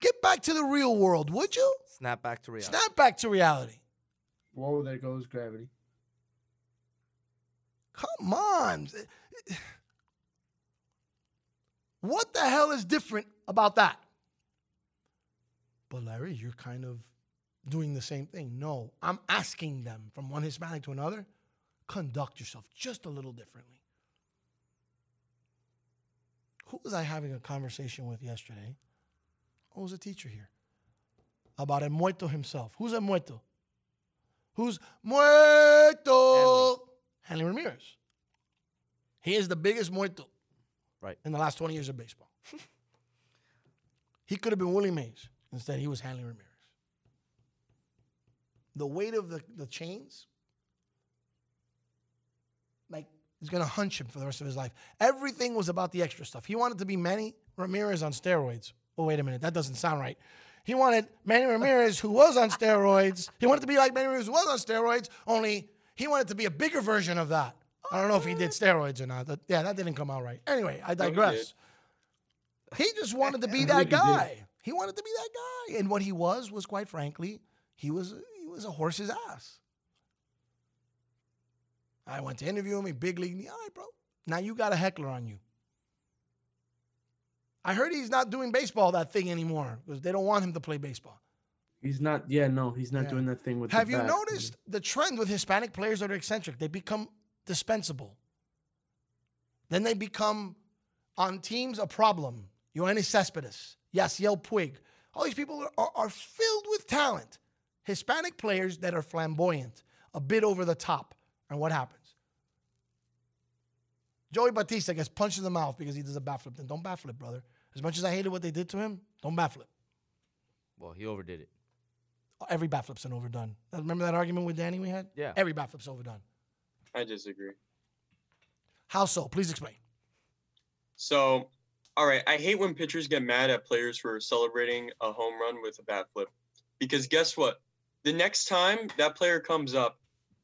[SPEAKER 3] Get back to the real world, would you?
[SPEAKER 5] Snap back to reality.
[SPEAKER 3] Snap back to reality.
[SPEAKER 4] Whoa, there goes gravity.
[SPEAKER 3] Come on. What the hell is different about that? But Larry, you're kind of doing the same thing. No, I'm asking them from one Hispanic to another, conduct yourself just a little differently. Who was I having a conversation with yesterday? Was a teacher here. About El Muerto himself. Who's El Muerto? Who's Muerto? Hanley Ramirez. He is the biggest Muerto
[SPEAKER 5] Right.
[SPEAKER 3] in the last 20 years of baseball. he could have been Willie Mays. Instead, he was Hanley Ramirez. The weight of the, the chains, like, is going to hunch him for the rest of his life. Everything was about the extra stuff. He wanted to be Manny Ramirez on steroids. Oh, wait a minute. That doesn't sound right. He wanted Manny Ramirez, who was on steroids. He wanted to be like Manny Ramirez, who was on steroids, only he wanted to be a bigger version of that. I don't know if he did steroids or not. That- yeah, that didn't come out right. Anyway, I
[SPEAKER 7] he
[SPEAKER 3] digress. he just wanted to be that
[SPEAKER 4] he
[SPEAKER 3] guy. He wanted to be that guy, and what he was was, quite frankly, he was he was a horse's ass. I went to interview him. He big league me. All right, bro. Now you got a heckler on you. I heard he's not doing baseball that thing anymore because they don't want him to play baseball.
[SPEAKER 4] He's not. Yeah, no, he's not
[SPEAKER 3] Yeah.
[SPEAKER 4] doing that thing with.
[SPEAKER 3] Have you
[SPEAKER 4] bat.
[SPEAKER 3] noticed the trend with Hispanic players that are eccentric? They become dispensable. Then they become on teams a problem. Yoenis Cespedes, Yasiel Puig. All these people are, are, are filled with talent. Hispanic players that are flamboyant, a bit over the top. And what happens? Joey Bautista gets punched in the mouth because he does a bat flip. Then don't bat flip, brother. As much as I hated what they did to him, don't bat flip.
[SPEAKER 5] Well, he overdid it.
[SPEAKER 3] Every bat flip's an overdone. Remember that argument with Danny we had?
[SPEAKER 5] Yeah.
[SPEAKER 3] Every bat flip's overdone.
[SPEAKER 7] I disagree.
[SPEAKER 3] How so? Please explain.
[SPEAKER 7] So, all right, I hate when pitchers get mad at players for celebrating a home run with a bat flip. Because guess what? The next time that player comes up,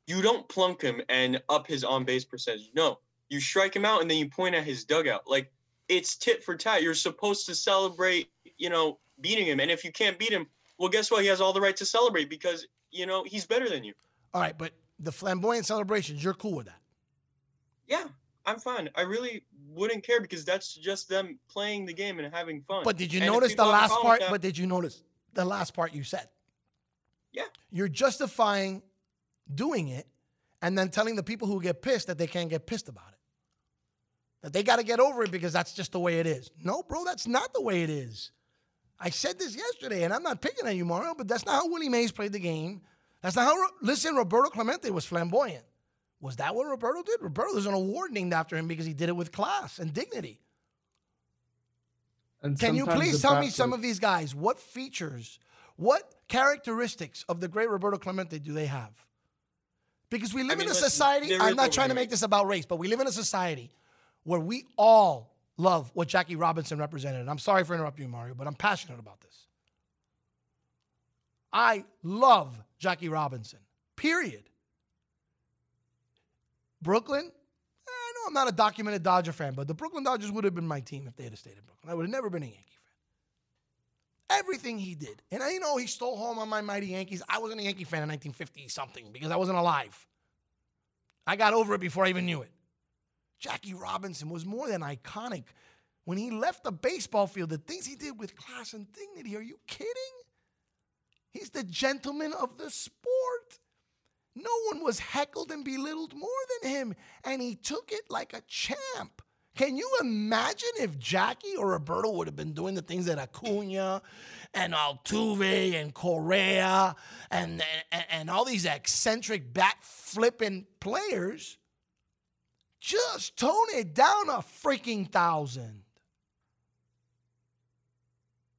[SPEAKER 7] you don't plunk him and up his on base percentage. No, you strike him out and then you point at his dugout. Like it's tit for tat. You're supposed to celebrate, you know, beating him. And if you can't beat him, well, guess what? He has all the right to celebrate because, you know, he's better than you.
[SPEAKER 3] All right, but the flamboyant celebrations, you're cool with that.
[SPEAKER 7] Yeah, I'm fine. I really wouldn't care because that's just them playing the game and having fun.
[SPEAKER 3] But did you
[SPEAKER 7] And
[SPEAKER 3] notice the
[SPEAKER 7] people have a
[SPEAKER 3] last part?
[SPEAKER 7] that-
[SPEAKER 3] But did you notice the last part you said?
[SPEAKER 7] Yeah.
[SPEAKER 3] You're justifying doing it and then telling the people who get pissed that they can't get pissed about it. That they got to get over it because that's just the way it is. No, bro, that's not the way it is. I said this yesterday, and I'm not picking on you, Mario, but that's not how Willie Mays played the game. That's not how, listen, Roberto Clemente was flamboyant. Was that what Roberto did? Roberto, there's an award named after him because he did it with class and dignity.
[SPEAKER 4] And
[SPEAKER 3] Can you please tell me some of these guys? What features, what characteristics of the great Roberto Clemente do they have? Because we live
[SPEAKER 7] mean,
[SPEAKER 3] in a society, I'm not trying to make this about race, but we live in a society where we all love what Jackie Robinson represented. And I'm sorry for interrupting you, Mario, but I'm passionate about this. I love Jackie Robinson, period. Brooklyn, I know I'm not a documented Dodger fan, but the Brooklyn Dodgers would have been my team if they had stayed in Brooklyn. I would have never been a Yankee fan. Everything he did. And I know he stole home on my mighty Yankees. I wasn't a Yankee fan in 1950 something because I wasn't alive. I got over it before I even knew it. Jackie Robinson was more than iconic. When he left the baseball field, the things he did with class and dignity, are you kidding? He's the gentleman of the sport. No one was heckled and belittled more than him, and he took it like a champ. Can you imagine if Jackie or Roberto would have been doing the things that Acuna and Altuve and Correa and, and, and all these eccentric bat flipping players? Just tone it down a freaking thousand.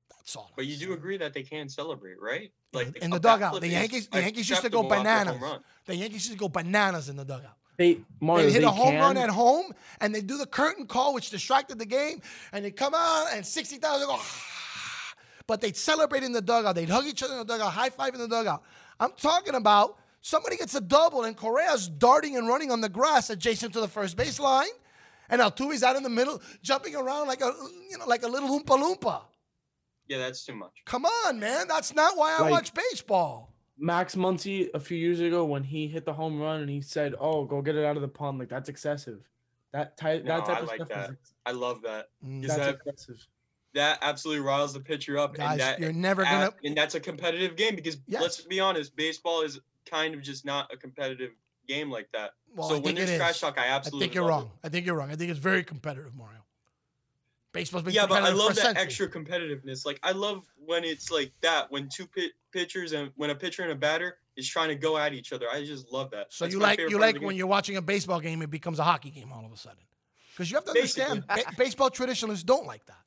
[SPEAKER 3] That's all.
[SPEAKER 7] But
[SPEAKER 3] I'm
[SPEAKER 7] you do agree that they can celebrate, right?
[SPEAKER 3] Like in
[SPEAKER 7] a
[SPEAKER 3] the dugout. The Yankees, the Yankees used to go
[SPEAKER 7] acceptable after a home
[SPEAKER 3] bananas.
[SPEAKER 7] run.
[SPEAKER 3] The Yankees used to go bananas in the dugout.
[SPEAKER 4] They Mario,
[SPEAKER 3] They hit
[SPEAKER 4] they
[SPEAKER 3] a home
[SPEAKER 4] can,
[SPEAKER 3] run at home, and they do the curtain call, which distracted the game, and they come out and sixty thousand go. "Ah." But they'd celebrate in the dugout. They'd hug each other in the dugout, high five in the dugout. I'm talking about somebody gets a double, and Correa's darting and running on the grass adjacent to the first base line, and Altuve's out in the middle, jumping around like a you know like a little oompa loompa.
[SPEAKER 7] Yeah, that's too much.
[SPEAKER 3] Come on, man. That's not why I
[SPEAKER 4] Like-
[SPEAKER 3] watch baseball.
[SPEAKER 4] Max Muncy a few years ago when he hit the home run and he said, "Oh, go get it out of the pond." Like that's excessive. That type
[SPEAKER 7] No,
[SPEAKER 4] that type
[SPEAKER 7] I
[SPEAKER 4] of
[SPEAKER 7] like
[SPEAKER 4] stuff
[SPEAKER 7] that.
[SPEAKER 4] is
[SPEAKER 7] I love that.
[SPEAKER 3] Mm,
[SPEAKER 4] that's
[SPEAKER 7] that
[SPEAKER 4] excessive.
[SPEAKER 7] that absolutely riles the pitcher up,
[SPEAKER 3] Guys,
[SPEAKER 7] and that
[SPEAKER 3] you're never gonna.
[SPEAKER 7] and that's a competitive game because let's be honest, baseball is kind of just not a competitive game like that.
[SPEAKER 3] Well,
[SPEAKER 7] so when there's trash talk, I absolutely.
[SPEAKER 3] I think you're wrong. I think you're wrong. I think it's very competitive, Mario. Baseball's
[SPEAKER 7] It.
[SPEAKER 3] been
[SPEAKER 7] Yeah, but I love that extra competitiveness. Like I love when it's like that when two pit- pitchers and when a pitcher and a batter is trying to go at each other. I just love that.
[SPEAKER 3] So
[SPEAKER 7] That's
[SPEAKER 3] you like you like when
[SPEAKER 7] game.
[SPEAKER 3] you're watching a baseball game, it becomes a hockey game all of a sudden. Because you have to understand, ba- baseball traditionalists don't like that.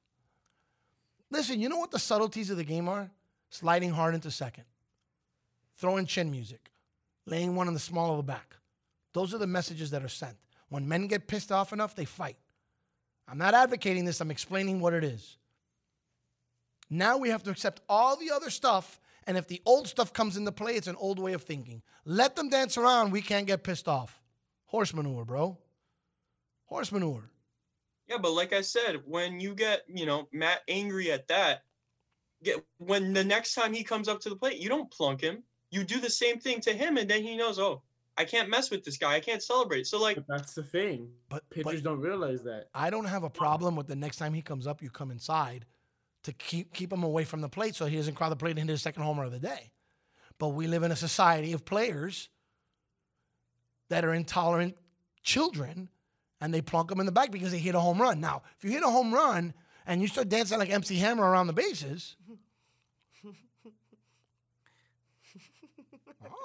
[SPEAKER 3] Listen, you know what the subtleties of the game are? Sliding hard into second, throwing chin music, laying one on the small of the back. Those are the messages that are sent. When men get pissed off enough, they fight. I'm not advocating this, I'm explaining what it is. Now we have to accept all the other stuff, and if the old stuff comes into play, it's an old way of thinking. Let them dance around, we can't get pissed off. Horse manure, bro. Horse manure.
[SPEAKER 7] Yeah, but like I said, when you get, you know, Matt angry at that, get when the next time he comes up to the plate, you don't plunk him. You do the same thing to him, and then he knows, oh, I can't mess with this guy. I can't celebrate. So like,
[SPEAKER 4] But that's the thing.
[SPEAKER 3] But,
[SPEAKER 4] Pitchers
[SPEAKER 3] but
[SPEAKER 4] don't realize that.
[SPEAKER 3] I don't have a problem with the next time he comes up, you come inside to keep keep him away from the plate so he doesn't crowd the plate and hit his second homer of the day. But we live in a society of players that are intolerant children and they plunk them in the back because they hit a home run. Now, if you hit a home run and you start dancing like MC Hammer around the bases,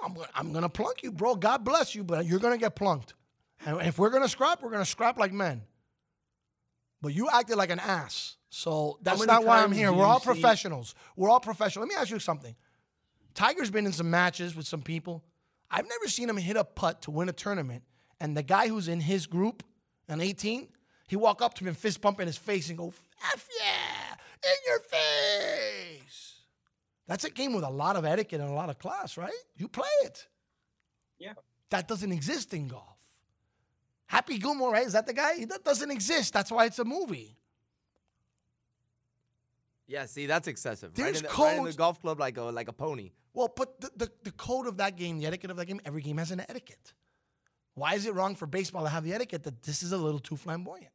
[SPEAKER 3] I'm, gonna, I'm gonna plunk you, bro. God bless you, but you're gonna get plunked. And if we're gonna scrap, we're gonna scrap like men. But you acted like an ass. So that's not why I'm here. We're all professionals. We're all professional. Let me ask you something. Tiger's been in some matches with some people. I've never seen him hit a putt to win a tournament. And the guy who's in his group, an 18, he walk up to him and fist bump in his face and go, F yeah, in your face. That's a game with a lot of etiquette and a lot of class, right? You play it.
[SPEAKER 7] Yeah.
[SPEAKER 3] That doesn't exist in golf. Happy Gilmore, right? Is that the guy? That doesn't exist. That's why it's a movie.
[SPEAKER 5] Yeah, see, that's excessive. Right
[SPEAKER 3] There's
[SPEAKER 5] in, the, right in the golf club like a like a pony.
[SPEAKER 3] Well, but the, the, the code of that game, the etiquette of that game, every game has an etiquette. Why is it wrong for baseball to have the etiquette that this is a little too flamboyant?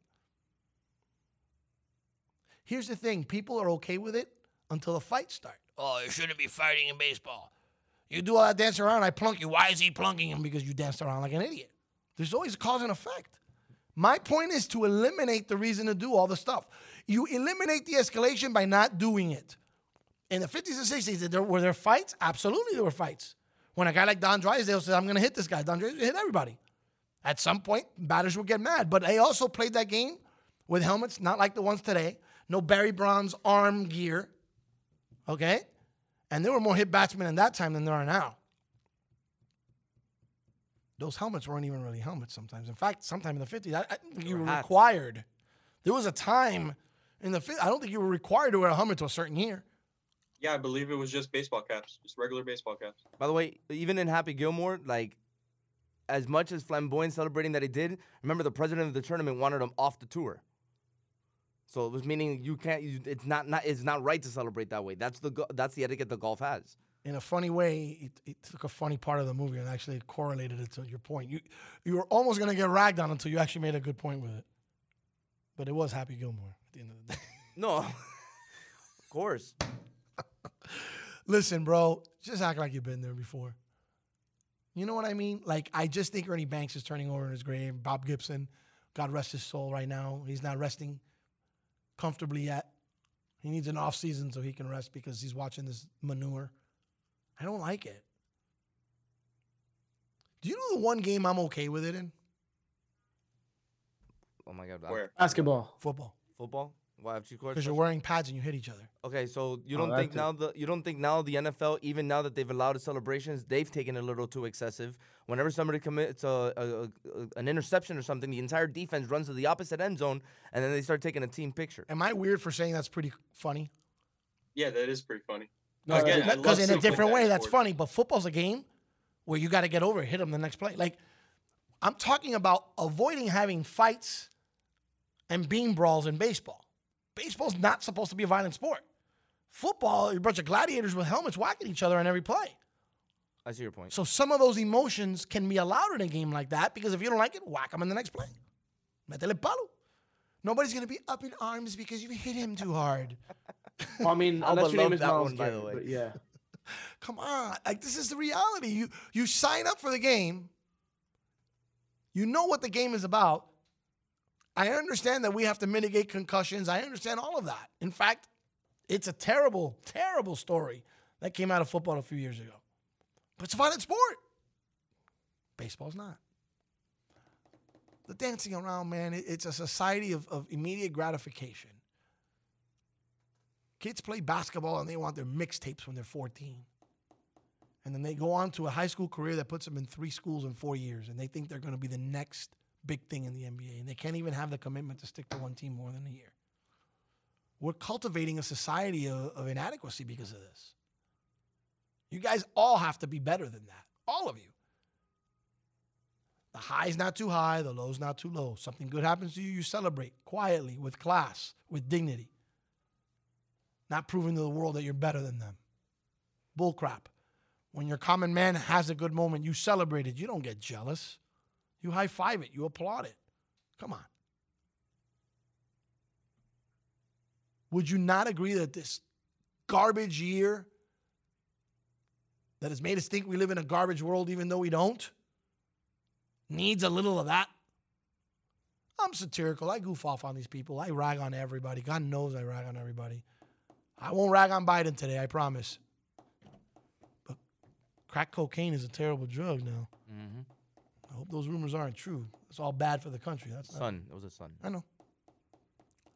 [SPEAKER 3] Here's the thing people are okay with it until the fights start. Oh, you shouldn't be fighting in baseball. You do all that dance around, I plunk you. Why is he plunking him? Because you danced around like an idiot. There's always a cause and effect. My point is to eliminate the reason to do all the stuff. You eliminate the escalation by not doing it. In the 50s and 60s, there, were there fights? Absolutely, there were fights. When a guy like Don Drysdale said, I'm going to hit this guy, Don Drysdale hit everybody. At some point, batters would get mad. But they also played that game with helmets, not like the ones today. No Barry Bonds arm gear. Okay? And there were more hit batsmen in that time than there are now. Those helmets weren't even really helmets sometimes. In fact, sometime in the 50s, I, I think you
[SPEAKER 5] were
[SPEAKER 3] were
[SPEAKER 5] hats.
[SPEAKER 3] required. There was a time in the 50s, I don't think you were required to wear a helmet to a certain year.
[SPEAKER 7] yeah, I believe it was just baseball caps, just regular baseball caps.
[SPEAKER 5] By the way, even in Happy Gilmore, like as much as flamboyant celebrating that he did, remember the president of the tournament wanted him off the tour. So it was meaning you can't. You, it's not, not. It's not right to celebrate that way. That's the. That's the etiquette the golf has.
[SPEAKER 3] in a funny way, it, it took a funny part of the movie and actually correlated it to your point. You you were almost gonna get ragged on until you actually made a good point with it. But it was Happy Gilmore at the end of the day.
[SPEAKER 5] No, of course.
[SPEAKER 3] Listen, bro, just act like you've been there before. You know what I mean? Like I just think Ernie Banks is turning over in his grave. Bob Gibson, God rest his soul, right now he's not resting comfortably yet. He needs an off season so he can rest because he's watching this manure. I don't like it. Do you know the one game I'm okay with it in?
[SPEAKER 5] Oh my god.
[SPEAKER 7] Where?
[SPEAKER 4] Basketball.
[SPEAKER 3] Football.
[SPEAKER 5] Football? Why have two courts?
[SPEAKER 3] Because you're wearing pads and you hit each other.
[SPEAKER 5] Okay, so you
[SPEAKER 4] Oh,
[SPEAKER 5] don't
[SPEAKER 4] that's
[SPEAKER 5] think
[SPEAKER 4] it.
[SPEAKER 5] now the you don't think now the NFL even now that they've allowed the celebrations they've taken a little too excessive. Whenever somebody commits a, a, a, a- an interception or something, the entire defense runs to the opposite end zone and then they start taking a team picture.
[SPEAKER 3] Am I weird for saying that's pretty funny?
[SPEAKER 7] Yeah, that is pretty funny.
[SPEAKER 4] No,
[SPEAKER 7] Again,
[SPEAKER 4] that's-
[SPEAKER 7] I
[SPEAKER 3] Because in a different
[SPEAKER 7] back
[SPEAKER 3] way,
[SPEAKER 7] and
[SPEAKER 3] that's funny. But football's a game where you got to get over it, hit them the next play. Like, I'm talking about avoiding having fights and bean brawls in baseball. Baseball's not supposed to be a violent sport. Football, you're a bunch of gladiators with helmets whacking each other on every play.
[SPEAKER 5] I see your point.
[SPEAKER 3] So some of those emotions can be allowed in a game like that because if you don't like it, whack them in the next play. Métele palo. Nobody's going to be up in arms because you hit him too hard.
[SPEAKER 4] Well, I mean,
[SPEAKER 5] Alba
[SPEAKER 4] unless your name
[SPEAKER 5] loved
[SPEAKER 4] is
[SPEAKER 5] that
[SPEAKER 4] Miles
[SPEAKER 5] one, by the way.
[SPEAKER 4] But yeah.
[SPEAKER 3] Come on. Like this is the reality. You you sign up for the game. You know what the game is about. I understand that we have to mitigate concussions. I understand all of that. In fact, it's a terrible, terrible story that came out of football a few years ago. But it's a violent sport. Baseball's not. The dancing around, man, it's a society of, of immediate gratification. Kids play basketball and they want their mixtapes when they're 14. And then they go on to a high school career that puts them in three schools in four years, and they think they're going to be the next big thing in the NBA. And they can't even have the commitment to stick to one team more than a year. We're cultivating a society of, of inadequacy because of this. You guys all have to be better than that. All of you. The high's not too high, the low's not too low. Something good happens to you, you celebrate quietly, with class, with dignity. Not proving to the world that you're better than them. Bull crap. When your common man has a good moment, you celebrate it. You don't get jealous. You high five it. You applaud it. Come on. Would you not agree that this garbage year that has made us think we live in a garbage world even though we don't needs a little of that? I'm satirical. I goof off on these people. I rag on everybody. God knows I rag on everybody. I won't rag on Biden today, I promise. But crack cocaine is a terrible drug now.
[SPEAKER 5] Mm-hmm.
[SPEAKER 3] I hope those rumors aren't true. It's all bad for the country. That's not,
[SPEAKER 5] Son, it was a son.
[SPEAKER 3] I know.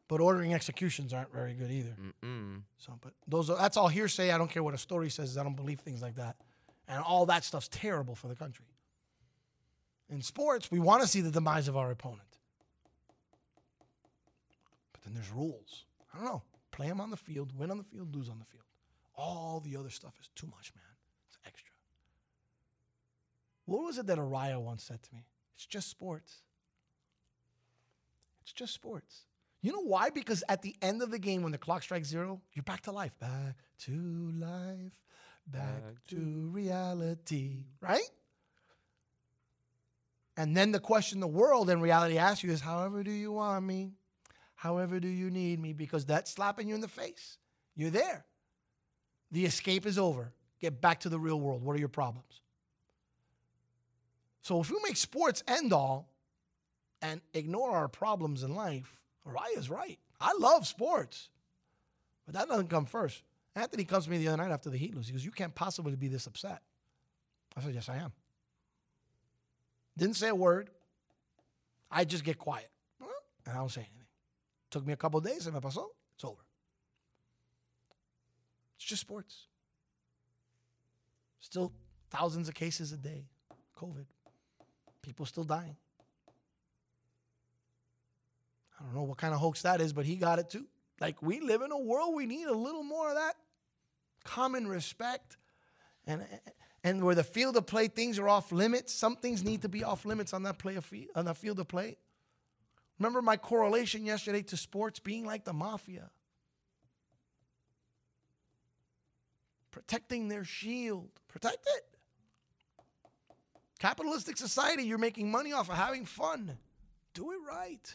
[SPEAKER 3] But ordering executions aren't very good either.
[SPEAKER 5] Mm-mm.
[SPEAKER 3] So, but those are, that's all hearsay. I don't care what a story says. I don't believe things like that. And all that stuff's terrible for the country. In sports, we want to see the demise of our opponent. But then there's rules. I don't know. Play them on the field, win on the field, lose on the field. All the other stuff is too much, man. What was it that Araya once said to me? It's just sports. It's just sports. You know why? Because at the end of the game, when the clock strikes zero, you're back to life. Back to life. Back,
[SPEAKER 5] Back
[SPEAKER 3] to reality. Right? And then the question the world and reality asks you is, however do you want me? However do you need me? Because that's slapping you in the face. You're there. The escape is over. Get back to the real world. What are your problems? So if we make sports end all and ignore our problems in life, Araya's right. I love sports, but that doesn't come first. Anthony comes to me the other night after the Heat lose. He goes, You can't possibly be this upset. I said, Yes, I am. Didn't say a word. I just get quiet. And I don't say anything. Took me a couple days, se me pasó. It's over. It's just sports. Still thousands of cases a day. COVID. People still dying. I don't know what kind of hoax that is, but he got it too. Like we live in a world we need a little more of that common respect and and where the field of play things are off limits, some things need to be off limits on that play of on that field of play. Remember my correlation yesterday to sports being like the mafia. Protecting their shield. Protect it. Capitalistic society, you're making money off of having fun. Do it right.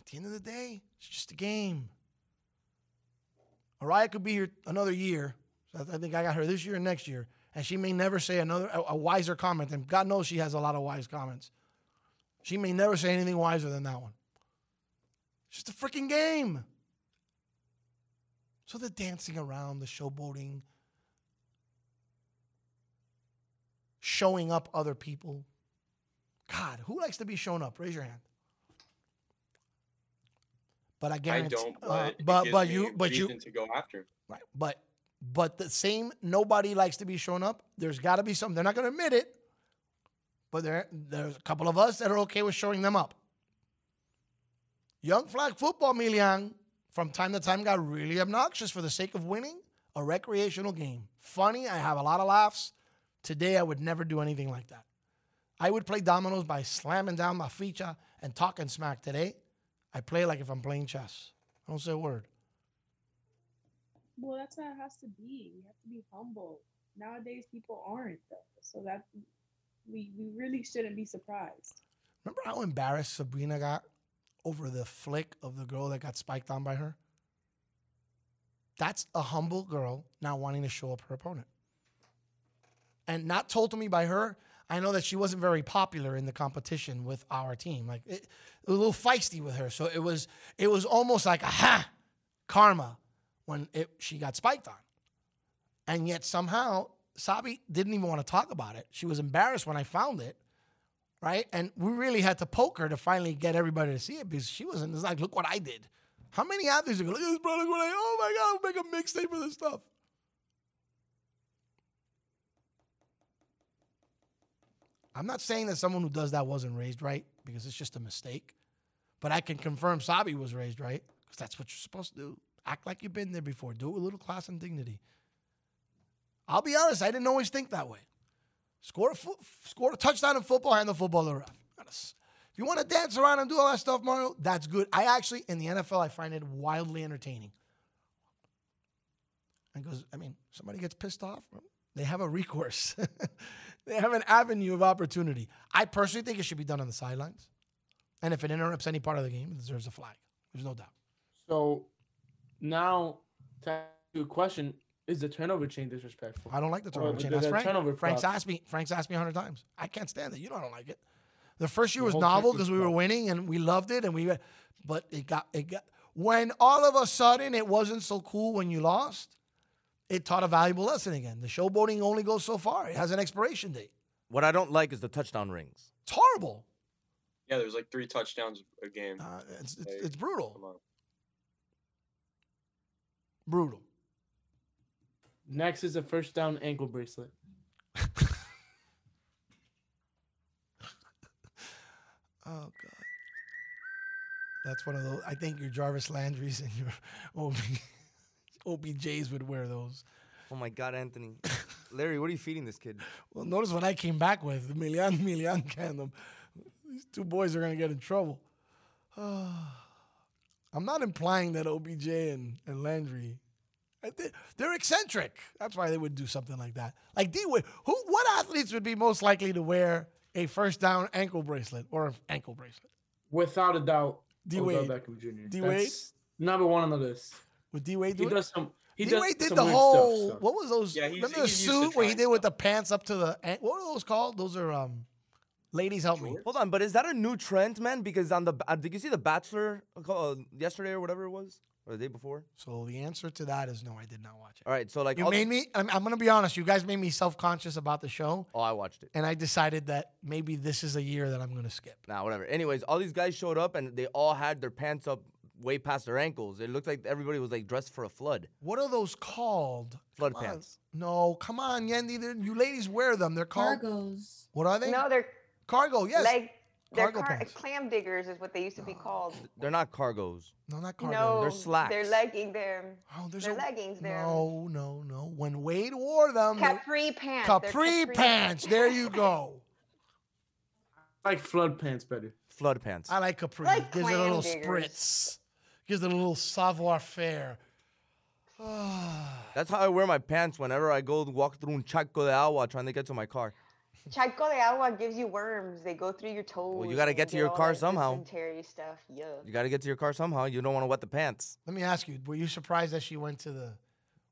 [SPEAKER 3] At the end of the day, it's just a game. Mariah could be here another year. I think I got her this year and next year. And she may never say another a, a wiser comment. And God knows she has a lot of wise comments. She may never say anything wiser than that one. It's just a freaking game. So the dancing around, the showboating, showing up other people. God, who likes to be shown up? Raise your hand. But I
[SPEAKER 7] I
[SPEAKER 3] guarantee,
[SPEAKER 7] don't, but
[SPEAKER 3] uh, but but you, but you,
[SPEAKER 7] to go after.
[SPEAKER 3] Right. But but the same nobody likes to be shown up. There's got to be something. They're not going to admit it. But there there's a couple of us that are okay with showing them up. Young flag football, Milian, from time to time got really obnoxious for the sake of winning a recreational game. Funny, I have a lot of laughs. Today I would never do anything like that. I would play dominoes by slamming down my ficha and talking smack today. I play like if I'm playing chess. I don't say a word.
[SPEAKER 9] Well, that's how it has to be. You have to be humble. Nowadays, people aren't though, so that we we really shouldn't be surprised.
[SPEAKER 3] Remember how embarrassed Sabrina got over the flick of the girl that got spiked on by her? That's a humble girl not wanting to show up her opponent. And not told to me by her, I know that she wasn't very popular in the competition with our team. Like it, a little feisty with her. So it was it was almost like aha karma when it, she got spiked on. And yet somehow Sabi didn't even want to talk about it. She was embarrassed when I found it right? And we really had to poke her to finally get everybody to see it because she wasn't. It's like, look what I did. How many athletes are going, look at this, bro, look what I, oh my God, I'll make a mixtape of this stuff. I'm not saying that someone who does that wasn't raised right because it's just a mistake, but I can confirm Sabi was raised right because that's what you're supposed to do. Act like you've been there before. Do it with a little class and dignity. I'll be honest, I didn't always think that way. Score a, fo- score a touchdown in football, hand the football to the ref. If you want to dance around and do all that stuff, Mario, that's good. I actually, in the NFL, I find it wildly entertaining. Because, I mean, somebody gets pissed off, they have a recourse. they have an avenue of opportunity. I personally think it should be done on the sidelines. And if it interrupts any part of the game, it deserves a flag. There's no doubt.
[SPEAKER 4] So now, to a question: Is the turnover chain disrespectful?
[SPEAKER 3] I don't like the
[SPEAKER 4] Or
[SPEAKER 3] turnover chain.
[SPEAKER 4] the-
[SPEAKER 3] That's
[SPEAKER 4] the
[SPEAKER 3] Frank.
[SPEAKER 4] turnover
[SPEAKER 3] Frank's
[SPEAKER 4] props?
[SPEAKER 3] asked me. Frank's asked me a hundred times. I can't stand it. You know I don't like it. The first year
[SPEAKER 4] The
[SPEAKER 3] was novel because we were winning and we loved it and we, but it got it got when all of a sudden it wasn't so cool when you lost. It taught a valuable lesson again. The showboating only goes so far. It has an expiration date.
[SPEAKER 5] What I don't like is the touchdown rings.
[SPEAKER 3] It's horrible.
[SPEAKER 7] Yeah, there's like three touchdowns a game.
[SPEAKER 3] Uh, it's, it's, it's brutal.
[SPEAKER 7] Come on.
[SPEAKER 3] Brutal.
[SPEAKER 4] Next is a first down ankle bracelet.
[SPEAKER 3] Oh God. That's one of those. I think your Jarvis Landry's and your OB, OBJs would wear those.
[SPEAKER 5] Oh my God, Anthony. Larry, what are you feeding this kid?
[SPEAKER 3] Well, notice what I came back with. Milian Milian can them. These two boys are gonna get in trouble. I'm not implying that OBJ and, and Landry, they're eccentric. That's why they would do something like that. Like D Wade, who what athletes would be most likely to wear a first down ankle bracelet or an ankle bracelet?
[SPEAKER 4] Without a doubt,
[SPEAKER 3] D
[SPEAKER 4] Odell
[SPEAKER 3] Wade.
[SPEAKER 4] Beckham Jr.
[SPEAKER 3] D Wade?
[SPEAKER 4] Number one on the list.
[SPEAKER 3] Would D Wade do
[SPEAKER 4] He
[SPEAKER 3] it?
[SPEAKER 4] does some. He
[SPEAKER 3] D
[SPEAKER 4] does
[SPEAKER 3] Wade did
[SPEAKER 4] some
[SPEAKER 3] the whole.
[SPEAKER 4] stuff. so.
[SPEAKER 3] What was those?
[SPEAKER 7] Yeah, he's-
[SPEAKER 3] remember the
[SPEAKER 7] he's used to
[SPEAKER 3] suit where he
[SPEAKER 7] trying
[SPEAKER 3] did with the pants up to the. an- What are those called? Those are um, ladies help me.
[SPEAKER 5] Hold on, but is that a new trend, man? Because on the uh, did you see the Bachelor uh, yesterday or whatever it was, or the day before?
[SPEAKER 3] So the answer to that is no. I did not watch it.
[SPEAKER 5] All right, so like
[SPEAKER 3] You
[SPEAKER 5] all-
[SPEAKER 3] made me. I'm, I'm gonna be honest. You guys made me self conscious about the show,
[SPEAKER 5] Oh, I watched it.
[SPEAKER 3] and I decided that maybe this is a year that I'm gonna skip.
[SPEAKER 5] Nah, whatever. Anyways, all these guys showed up and they all had their pants up way past their ankles. It looked like everybody was like dressed for a flood.
[SPEAKER 3] What are those called?
[SPEAKER 5] Flood
[SPEAKER 3] Come on.
[SPEAKER 5] pants.
[SPEAKER 3] No, come on, Yendi. they're- You ladies wear them. They're called.
[SPEAKER 10] Cargos.
[SPEAKER 3] What are they?
[SPEAKER 6] No, they're
[SPEAKER 3] Cargo. Yes.
[SPEAKER 6] leg They're
[SPEAKER 3] Cargo
[SPEAKER 6] car-
[SPEAKER 3] pants.
[SPEAKER 6] clam diggers is what they used to be called.
[SPEAKER 5] They're not cargos.
[SPEAKER 3] No, not cargo.
[SPEAKER 6] No,
[SPEAKER 5] They're slacks.
[SPEAKER 6] They're legging. They're
[SPEAKER 3] Oh, there's
[SPEAKER 6] they're
[SPEAKER 3] a,
[SPEAKER 6] leggings. They're
[SPEAKER 3] No, no, no. When Wade wore them,
[SPEAKER 6] capri pants. They're
[SPEAKER 3] capri pants. There you go.
[SPEAKER 4] I like flood pants better.
[SPEAKER 5] Flood pants.
[SPEAKER 3] I like capri.
[SPEAKER 6] Like
[SPEAKER 3] Gives it a little
[SPEAKER 6] diggers.
[SPEAKER 3] spritz. Gives it a little savoir faire.
[SPEAKER 5] That's how I wear my pants whenever I go walk through un charco de agua trying to get to my car.
[SPEAKER 6] Charco de agua gives you worms. They go through your toes.
[SPEAKER 5] Well, you gotta get to your car somehow.
[SPEAKER 6] Dysentery stuff. Yeah.
[SPEAKER 5] You got to get to your car somehow. You don't want to wet the pants.
[SPEAKER 3] Let me ask you: Were you surprised that she went to the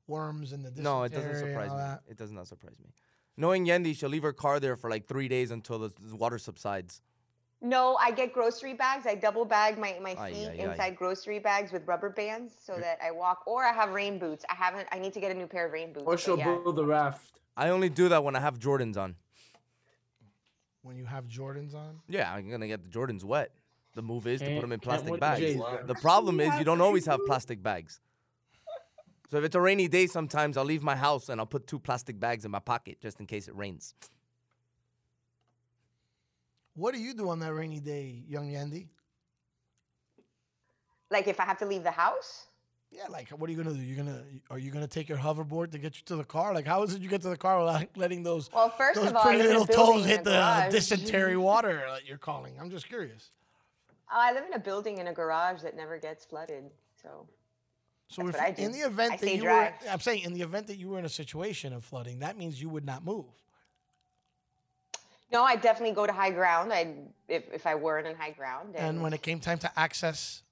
[SPEAKER 3] worms and the dysentery
[SPEAKER 5] No, it doesn't surprise me.
[SPEAKER 3] that?
[SPEAKER 5] It does not surprise me. Knowing Yendi, she'll leave her car there for like three days until the the water subsides.
[SPEAKER 6] No, I get grocery bags. I double bag my, my feet
[SPEAKER 5] ay, ay.
[SPEAKER 6] inside grocery bags with rubber bands so that I walk. Or I have rain boots. I haven't. I need to get a new pair of rain boots.
[SPEAKER 4] Or she'll
[SPEAKER 6] yeah.
[SPEAKER 4] build the raft.
[SPEAKER 5] I only do that when I have Jordans on.
[SPEAKER 3] When you have Jordans on,
[SPEAKER 5] Yeah, I'm gonna get the Jordans wet. The move is to put them in plastic
[SPEAKER 4] win the
[SPEAKER 5] bags.
[SPEAKER 4] J's.
[SPEAKER 5] The problem is you don't always have plastic bags. So if it's a rainy day, sometimes I'll leave my house and I'll put two plastic bags in my pocket just in case it rains.
[SPEAKER 3] What do you do on that rainy day, young Yandy?
[SPEAKER 6] Like if I have to leave the house.
[SPEAKER 3] Yeah, like what are you gonna do? You're gonna are you gonna take your hoverboard to get you to the car? Like how is it you get to the car without letting those
[SPEAKER 6] Well, first
[SPEAKER 3] those
[SPEAKER 6] of all,
[SPEAKER 3] pretty little toes hit the
[SPEAKER 6] garage.
[SPEAKER 3] dysentery water that you're calling? I'm just curious.
[SPEAKER 6] Oh, I live in a building in a garage that never gets flooded. So
[SPEAKER 3] So if in the event
[SPEAKER 6] I
[SPEAKER 3] that you
[SPEAKER 6] dry.
[SPEAKER 3] were, I'm saying in the event that you were in a situation of flooding, that means you would not move.
[SPEAKER 6] No, I definitely go to high ground. I if if I weren't in high ground. And,
[SPEAKER 3] And when it came time to access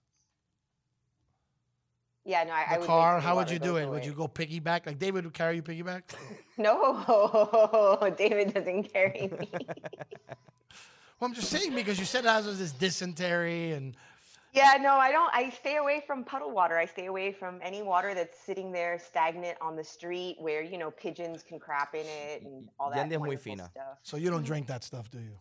[SPEAKER 6] yeah, no, I, I
[SPEAKER 3] the
[SPEAKER 6] wait
[SPEAKER 3] car, how would you do it? Would you go piggyback? Like David would carry you piggyback?
[SPEAKER 6] No, David doesn't carry me.
[SPEAKER 3] well, I'm just saying because you said it was this dysentery and
[SPEAKER 6] Yeah, no, I don't. I stay away from puddle water. I stay away from any water that's sitting there stagnant on the street where, you know, pigeons can crap in it and all that
[SPEAKER 5] muy fina.
[SPEAKER 6] stuff.
[SPEAKER 3] so you don't mm-hmm. drink that stuff, do you?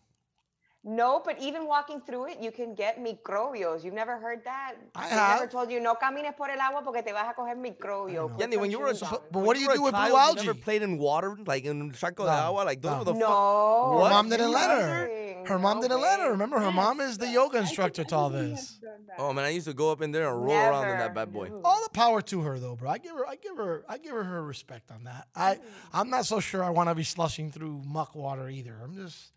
[SPEAKER 6] No, but even walking through it, you can get microbios. You've never heard that?
[SPEAKER 3] I
[SPEAKER 6] They never told you, no camines por el agua porque te vas a coger microbio.
[SPEAKER 3] know.
[SPEAKER 6] Put
[SPEAKER 5] Yendi, when you were a
[SPEAKER 6] shoes.
[SPEAKER 3] But what do
[SPEAKER 5] you
[SPEAKER 3] you do with Blue
[SPEAKER 5] child, you never
[SPEAKER 3] algae?
[SPEAKER 5] played in water, like in charco de agua. Like those
[SPEAKER 3] no.
[SPEAKER 5] were the fu-
[SPEAKER 6] No.
[SPEAKER 3] Her
[SPEAKER 5] What?
[SPEAKER 3] mom didn't let her.
[SPEAKER 6] Nothing.
[SPEAKER 3] Her mom
[SPEAKER 6] No
[SPEAKER 3] didn't let her. Remember, her mom is the yoga instructor to all this.
[SPEAKER 9] has done that.
[SPEAKER 5] Oh man, I used to go up in there and roll around in that bad boy.
[SPEAKER 6] No.
[SPEAKER 3] All the power to her, though, bro. I give her, I give her, I give her her respect on that. I, I'm not so sure I want to be slushing through muck water either. I'm just,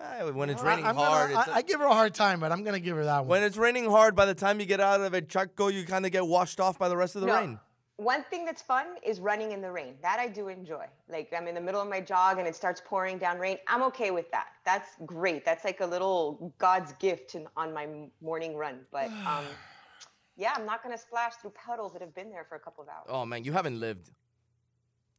[SPEAKER 5] Eh, when it's raining
[SPEAKER 3] am
[SPEAKER 5] hard,
[SPEAKER 3] gonna,
[SPEAKER 5] it's
[SPEAKER 3] I, I give her a hard time, but I'm gonna give her that one.
[SPEAKER 5] when it's raining hard, by the time you get out of it, charco, you kind of get washed off by the rest of the
[SPEAKER 6] No.
[SPEAKER 5] rain.
[SPEAKER 6] One thing that's fun is running in the rain. That I do enjoy. Like I'm in the middle of my jog and it starts pouring down rain. I'm okay with that. That's great. That's like a little God's gift in, on my morning run. But um, yeah, I'm not gonna splash through puddles that have been there for a couple of hours.
[SPEAKER 5] Oh man, you haven't lived.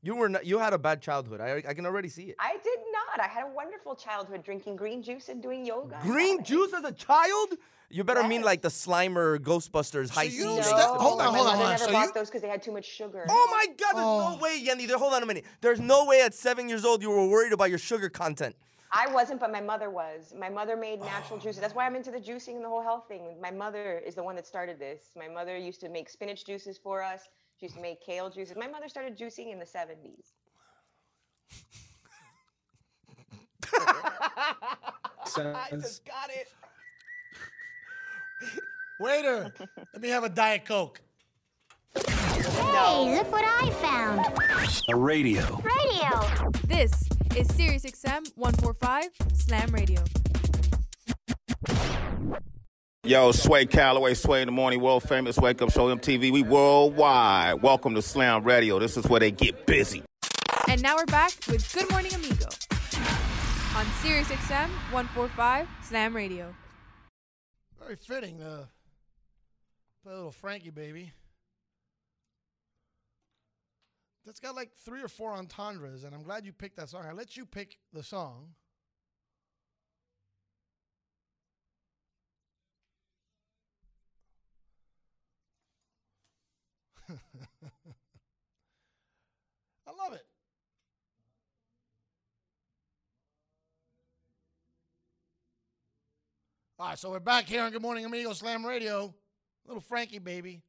[SPEAKER 5] You were not, you had a bad childhood. I I can already see it.
[SPEAKER 6] I did not. I had a wonderful childhood drinking green juice and doing yoga.
[SPEAKER 5] Green juice as a child? You better mean like the Slimer Ghostbusters high
[SPEAKER 3] you
[SPEAKER 5] seas.
[SPEAKER 3] don't
[SPEAKER 6] No,
[SPEAKER 3] step- hold on, hold on,
[SPEAKER 6] mother
[SPEAKER 3] hold on.
[SPEAKER 6] never
[SPEAKER 3] So
[SPEAKER 6] bought
[SPEAKER 3] you-
[SPEAKER 6] those because they had too much sugar.
[SPEAKER 5] Oh my God! There's
[SPEAKER 3] Oh.
[SPEAKER 5] no way, Yendi. There, hold on a minute. There's no way at seven years old you were worried about your sugar content.
[SPEAKER 6] I wasn't, but my mother was. My mother made natural oh. juices. That's why I'm into the juicing and the whole health thing. My mother is the one that started this. My mother used to make spinach juices for us. She used to make kale juices. My mother started juicing in the 70s.
[SPEAKER 4] Sense.
[SPEAKER 5] got it.
[SPEAKER 3] Waiter, let me have a diet coke.
[SPEAKER 10] Hey, look what I found.
[SPEAKER 8] A radio.
[SPEAKER 10] Radio.
[SPEAKER 1] This is Sirius XM 145 Slam Radio.
[SPEAKER 11] Yo, Sway Calloway, Sway in the Morning, world famous Wake Up Show MTV. We worldwide. Welcome to Slam Radio. This is where they get busy.
[SPEAKER 1] And now we're back with Good Morning Amigo on Sirius XM 145 Slam Radio.
[SPEAKER 3] Very fitting. Uh, play a little Frankie, baby. That's got like three or four entendres, and I'm glad you picked that song. I let you pick the song. I love it. All right, so we're back here on Good Morning Amigo Slam Radio. Little Frankie, baby.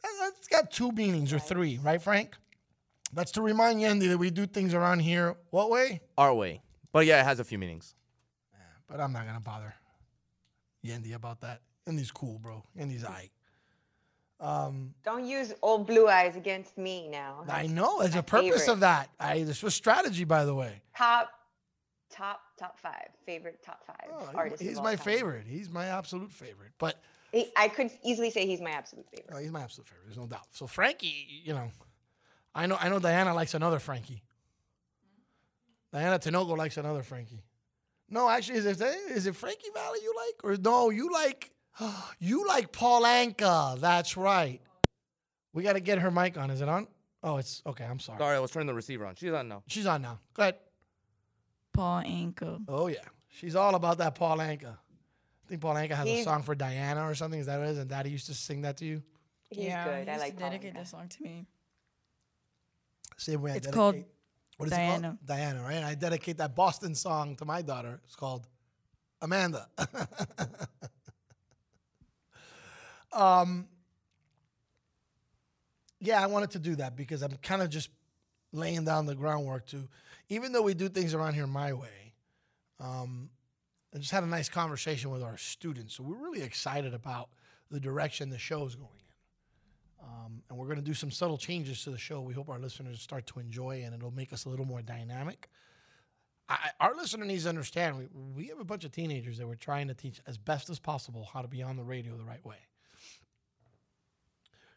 [SPEAKER 3] That- That's got two meanings or three, right, Frank? That's to remind Yendi that we do things around here. What way?
[SPEAKER 5] Our way. But yeah, it has a few meanings.
[SPEAKER 3] But I'm not gonna bother. Yendi about that. Yendi's cool, bro. Yendi's aight. Um,
[SPEAKER 6] Don't use old blue eyes against me now.
[SPEAKER 3] I know. There's a purpose
[SPEAKER 6] favorite.
[SPEAKER 3] of that. I this was strategy, by the way.
[SPEAKER 6] Top, top, top five favorite top five
[SPEAKER 3] Oh, he-
[SPEAKER 6] artists. of
[SPEAKER 3] he's
[SPEAKER 6] all
[SPEAKER 3] my
[SPEAKER 6] time.
[SPEAKER 3] favorite. He's my absolute favorite. But
[SPEAKER 6] He, I could easily say he's my absolute favorite.
[SPEAKER 3] oh, he's my absolute favorite. There's no doubt. So Frankie, you know, I know I know Diana likes another Frankie. Diana Tinogo likes another Frankie. No, actually, is it is it Frankie Valli you like, or no? You like you like Paul Anka. That's right. We got to get her mic on. Is it on? Oh, it's okay. I'm sorry.
[SPEAKER 5] Sorry, I was turning the receiver on. She's on now.
[SPEAKER 3] She's on now. Go ahead.
[SPEAKER 12] Paul Anka.
[SPEAKER 3] Oh yeah, she's all about that Paul Anka. I think Paul Anka has a song for Diana or something. Is that what it is? And Daddy used to sing that to you.
[SPEAKER 6] He's
[SPEAKER 12] yeah,
[SPEAKER 6] good.
[SPEAKER 12] he
[SPEAKER 6] I
[SPEAKER 12] used
[SPEAKER 6] like
[SPEAKER 12] to
[SPEAKER 6] Paul
[SPEAKER 12] dedicate
[SPEAKER 6] Anka.
[SPEAKER 12] this song to me.
[SPEAKER 3] Same way I
[SPEAKER 12] It's
[SPEAKER 3] dedicate-
[SPEAKER 12] called
[SPEAKER 3] what is it
[SPEAKER 12] Diana.
[SPEAKER 3] called? Diana, right? I dedicate that Boston song to my daughter. It's called Amanda. um, yeah, I wanted to do that because I'm kind of just laying down the groundwork to, even though we do things around here my way, um, I just had a nice conversation with our students. So we're really excited about the direction the show is going in. Um, and we're going to do some subtle changes to the show. We hope our listeners start to enjoy, and it'll make us a little more dynamic. I- our listener needs to understand we, we have a bunch of teenagers that we're trying to teach as best as possible how to be on the radio the right way.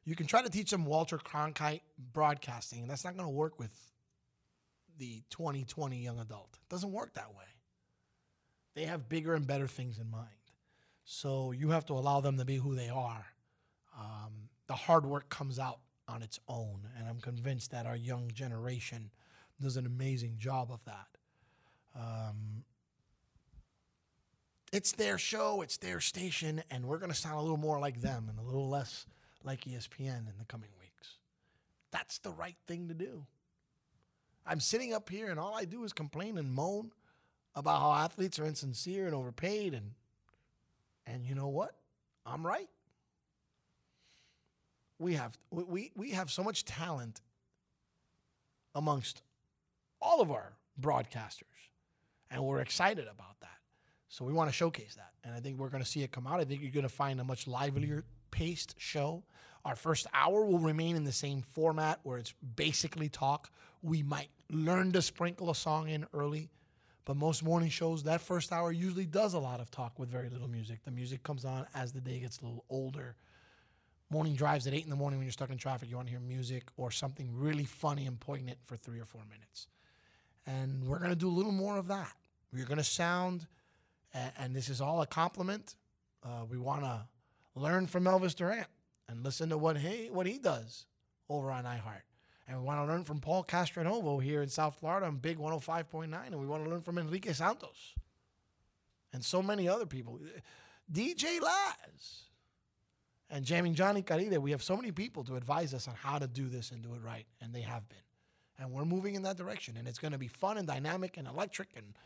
[SPEAKER 3] You can try to teach them Walter Cronkite broadcasting, and that's not going to work with the 2020 young adult. It doesn't work that way. They have bigger and better things in mind. So you have to allow them to be who they are. Um, the hard work comes out on its own, and I'm convinced that our young generation does an amazing job of that. Um, it's their show, it's their station, and we're going to sound a little more like them and a little less like ESPN in the coming weeks. That's the right thing to do. I'm sitting up here, and all I do is complain and moan about how athletes are insincere and overpaid, and and you know what? I'm right. We have we, we have so much talent amongst all of our broadcasters, and we're excited about that. So we want to showcase that, and I think we're going to see it come out. I think you're going to find a much livelier paced show. Our first hour will remain in the same format where it's basically talk. We might learn to sprinkle a song in early, but most morning shows, that first hour usually does a lot of talk with very little music. The music comes on as the day gets a little older. Morning drives at 8 in the morning when you're stuck in traffic, you want to hear music or something really funny and poignant for three or four minutes. And we're going to do a little more of that. We're going to sound, and this is all a compliment. Uh, we want to learn from Elvis Duran and listen to what he, what he does over on iHeart. And we want to learn from Paul Castronovo here in South Florida on Big 105.9. And we want to learn from Enrique Santos and so many other people. DJ Laz and Jamming Johnny Caride. We have so many people to advise us on how to do this and do it right. And they have been. And we're moving in that direction. And it's going to be fun and dynamic and electric and,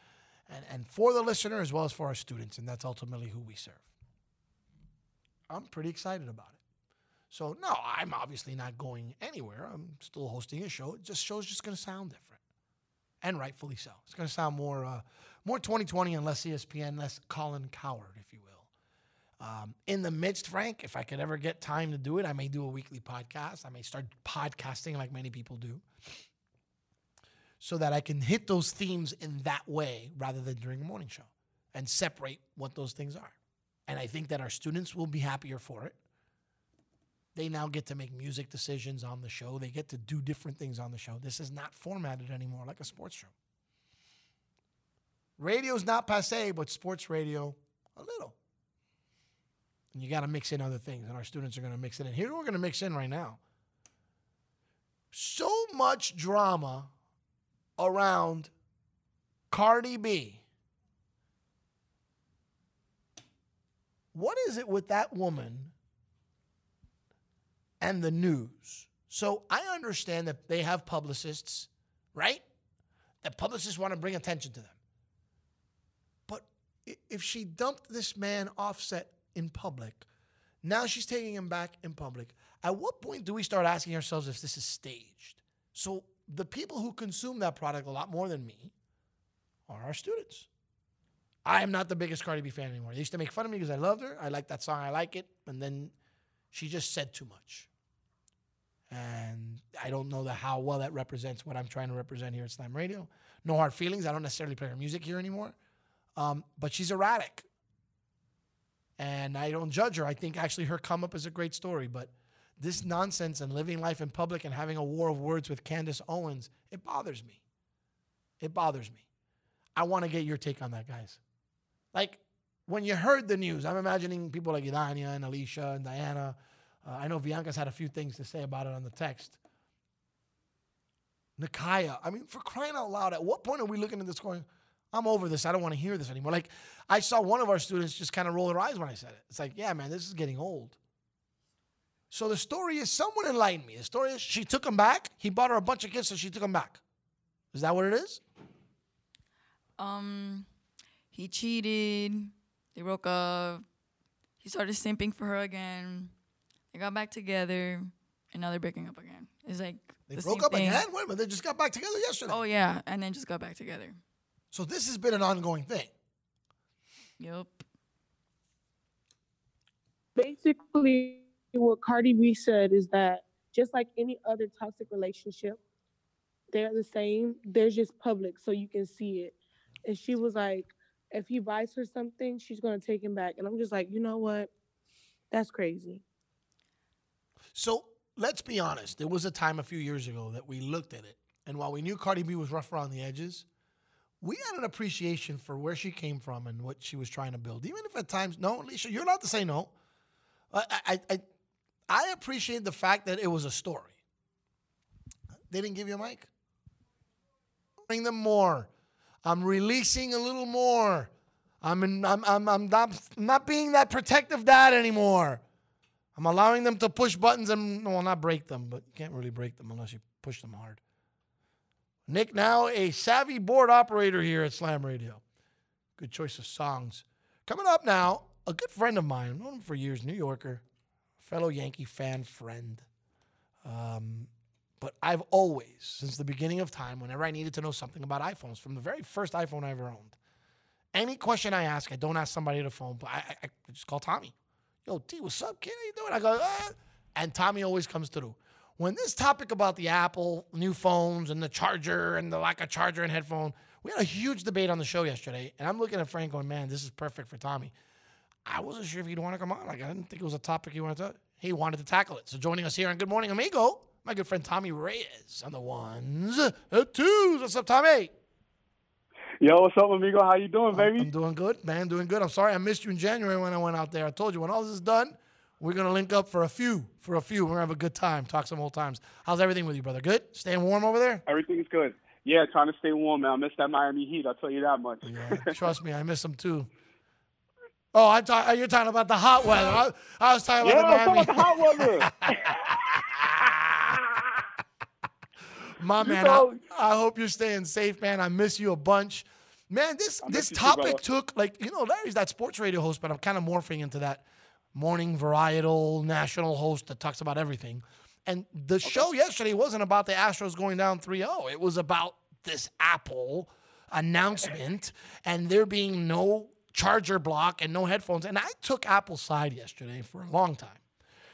[SPEAKER 3] and, and for the listener as well as for our students. And that's ultimately who we serve. I'm pretty excited about it. So no, I'm obviously not going anywhere. I'm still hosting a show. It just show's just going to sound different, and rightfully so. It's going to sound more uh, more 2020 and less ESPN, less Colin Cowherd, if you will. Um, in the midst, Frank, if I could ever get time to do it, I may do a weekly podcast. I may start podcasting like many people do, so that I can hit those themes in that way rather than during a morning show and separate what those things are. And I think that our students will be happier for it. They now get to make music decisions on the show. They get to do different things on the show. This is not formatted anymore like a sports show. Radio's not passe, but sports radio, a little. And you got to mix in other things, and our students are going to mix it in. Here we're going to mix in right now. So much drama around Cardi B. What is it with that woman and the news? So I understand that they have publicists, right? That publicists want to bring attention to them. But if she dumped this man Offset in public, now she's taking him back in public. At what point do we start asking ourselves if this is staged? So the people who consume that product a lot more than me are our students. I am not the biggest Cardi B fan anymore. They used to make fun of me because I loved her. I like that song. I like it. And then she just said too much. And I don't know that how well that represents what I'm trying to represent here at Slam Radio. No hard feelings. I don't necessarily play her music here anymore. Um, but she's erratic. And I don't judge her. I think actually her come up is a great story. But this nonsense and living life in public and having a war of words with Candace Owens, it bothers me. It bothers me. I want to get your take on that, guys. Like when you heard the news, I'm imagining people like Idania and Alicia and Diana. Uh, I know Bianca's had a few things to say about it on the text. Nakaya, I mean, for crying out loud, at what point are we looking at this going, I'm over this. I don't want to hear this anymore. Like, I saw one of our students just kind of roll their eyes when I said it. It's like, yeah, man, this is getting old. So the story is someone enlightened me. The story is she took him back. He bought her a bunch of gifts, so she took him back. Is that what it is?
[SPEAKER 12] Um, he cheated. They broke up. He started simping for her again. They got back together, and now they're breaking up again. It's like
[SPEAKER 3] They
[SPEAKER 12] the
[SPEAKER 3] broke
[SPEAKER 12] same
[SPEAKER 3] up
[SPEAKER 12] thing.
[SPEAKER 3] again? Wait a minute, they just got back together yesterday.
[SPEAKER 12] Oh yeah, and then just got back together.
[SPEAKER 3] So this has been an ongoing thing.
[SPEAKER 12] Yep.
[SPEAKER 9] Basically, what Cardi B said is that just like any other toxic relationship, they're the same. They're just public, so you can see it. And she was like, if he buys her something, she's gonna take him back. And I'm just like, you know what? That's crazy.
[SPEAKER 3] So let's be honest. There was a time a few years ago that we looked at it, and while we knew Cardi B was rough around the edges, we had an appreciation for where she came from and what she was trying to build. Even if at times, no, Alicia, you're allowed to say no. I, I, I, I appreciate the fact that it was a story. They didn't give you a mic. Bring them more. I'm releasing a little more. I'm, in, I'm, I'm, I'm not, not being that protective dad anymore. I'm allowing them to push buttons and well, not break them, but you can't really break them unless you push them hard. Nick, now a savvy board operator here at Slam Radio. Good choice of songs. Coming up now, a good friend of mine, known him for years, New Yorker, fellow Yankee fan friend. Um, but I've always, since the beginning of time, whenever I needed to know something about iPhones, from the very first iPhone I ever owned, any question I ask, I don't ask somebody to phone, but I, I, I just call Tommy. Yo, T, what's up, kid? How you doing? I go, ah. and Tommy always comes through. When this topic about the Apple new phones and the charger and the lack of charger and headphone, we had a huge debate on the show yesterday, and I'm looking at Frank going, man, this is perfect for Tommy. I wasn't sure if he'd want to come on. Like, I didn't think it was a topic he wanted to. He wanted to tackle it. So joining us here on Good Morning Amigo, my good friend Tommy Reyes on the ones, uh, twos. What's up, Tommy?
[SPEAKER 13] Yo, what's up, amigo? How you doing, baby?
[SPEAKER 3] I'm doing good, man. Doing good. I'm sorry I missed you in January when I went out there. I told you when all this is done, we're gonna link up for a few, for a few. We're gonna have a good time, talk some old times. How's everything with you, brother? Good? Staying warm over there?
[SPEAKER 13] Everything's good. Yeah, trying to stay warm, man. I miss that Miami Heat. I'll tell you that much.
[SPEAKER 3] Yeah, trust me, I miss them too. Oh, I'm talking. You're talking about the hot weather. I, I was talking
[SPEAKER 13] yeah,
[SPEAKER 3] about the Miami.
[SPEAKER 13] talking about the hot weather.
[SPEAKER 3] My man,
[SPEAKER 13] know-
[SPEAKER 3] I, I hope you're staying safe, man. I miss you a bunch. Man, this this
[SPEAKER 13] you too,
[SPEAKER 3] topic took like you know Larry's that sports radio host, but I'm kind of morphing into that morning varietal national host that talks about everything. And the show yesterday wasn't about the Astros going down 3-0. It was about this Apple announcement and there being no charger block and no headphones. And I took Apple's side yesterday for a long time.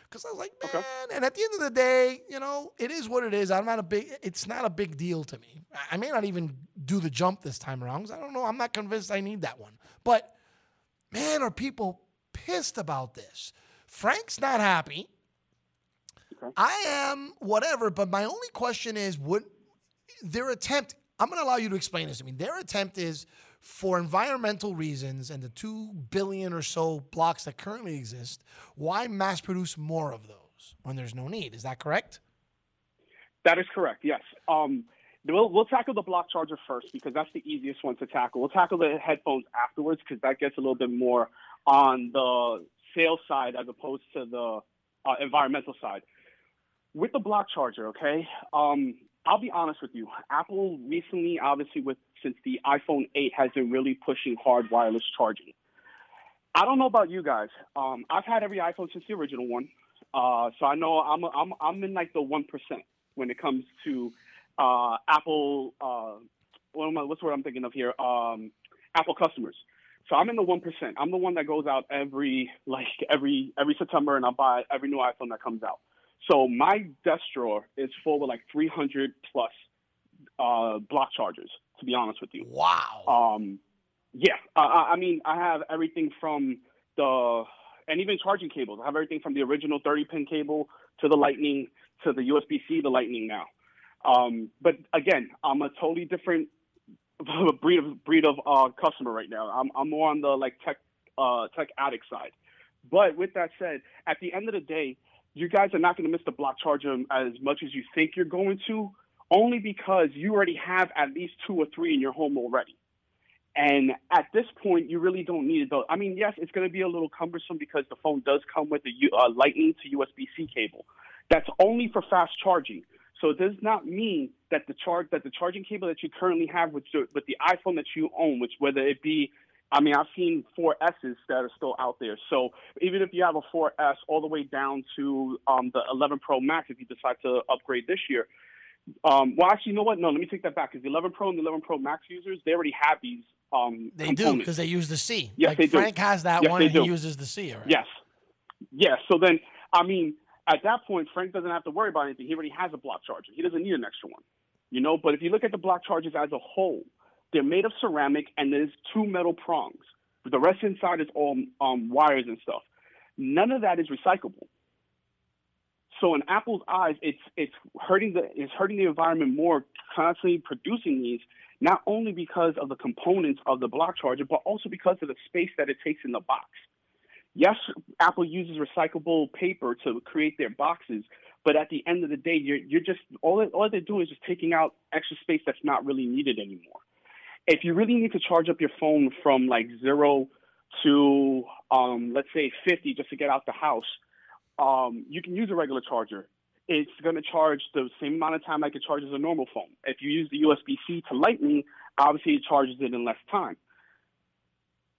[SPEAKER 3] Because I was like, man, and at the end of the day, you know, it is what it is. I'm not a big, it's not a big deal to me. I- I may not even do the jump this time around I don't know. I'm not convinced I need that one. But man, are people pissed about this? Frank's not happy. I am whatever, but my only question is would their attempt I'm going to allow you to explain this to me. Their attempt is for environmental reasons and the 2 billion or so blocks that currently exist, why mass produce more of those when there's no need? Is that correct?
[SPEAKER 13] That is correct. Yes. Um, we'll we'll tackle the block charger first because that's the easiest one to tackle. We'll tackle the headphones afterwards because that gets a little bit more on the sales side as opposed to the uh, environmental side. With the block charger, okay. Um, I'll be honest with you. Apple recently, obviously, with since the iPhone 8 has been really pushing hard wireless charging. I don't know about you guys. Um, I've had every iPhone since the original one, uh, so I know I'm I'm I'm in like the one percent when it comes to uh, Apple. Uh, what am I, what's the word I'm thinking of here? Um, Apple customers. So I'm in the one percent. I'm the one that goes out every like every every September, and I buy every new iPhone that comes out. So my desk drawer is full with like 300 plus uh, block chargers. To be honest with you.
[SPEAKER 3] Wow.
[SPEAKER 13] Um, yeah. Uh, I I mean, I have everything from the and even charging cables. I have everything from the original 30 pin cable to the Lightning to the USB C, the Lightning now. Um, but again, I'm a totally different breed of breed of uh, customer right now. I'm I'm more on the like tech uh, tech addict side. But with that said, at the end of the day, you guys are not going to miss the block charger as much as you think you're going to, only because you already have at least two or three in your home already. And at this point, you really don't need it. Though. I mean, yes, it's going to be a little cumbersome because the phone does come with a uh, Lightning to USB-C cable. That's only for fast charging. So it does not mean that the charge that the charging cable that you currently have with with the iPhone that you own, which whether it be, I mean, I've seen 4Ss that are still out there. So even if you have a 4S all the way down to um, the 11 Pro Max, if you decide to upgrade this year, um, well, actually, you know what? No, let me take that back. Because the 11 Pro and the 11 Pro Max users, they already have these. Um,
[SPEAKER 3] They do because they use the C.
[SPEAKER 13] Yes,
[SPEAKER 3] like
[SPEAKER 13] they do.
[SPEAKER 3] Frank has that
[SPEAKER 13] Yes,
[SPEAKER 3] one
[SPEAKER 13] they
[SPEAKER 3] and he uses the C already.
[SPEAKER 13] Yes. Yes. So then, I mean, at that point, Frank doesn't have to worry about anything. He already has a block charger. He doesn't need an extra one. You know, but if you look at the block chargers as a whole, they're made of ceramic and there's two metal prongs. The rest inside is all um, wires and stuff. None of that is recyclable. So in Apple's eyes, it's it's hurting the it's hurting the environment more constantly producing these, not only because of the components of the block charger, but also because of the space that it takes in the box. Yes, Apple uses recyclable paper to create their boxes, but at the end of the day, you're you're just all all they're doing is just taking out extra space that's not really needed anymore. If you really need to charge up your phone from like zero to um, let's say 50 just to get out the house, um, you can use a regular charger. It's going to charge the same amount of time like it charges a normal phone. If you use the USB C to Lightning, obviously it charges it in less time.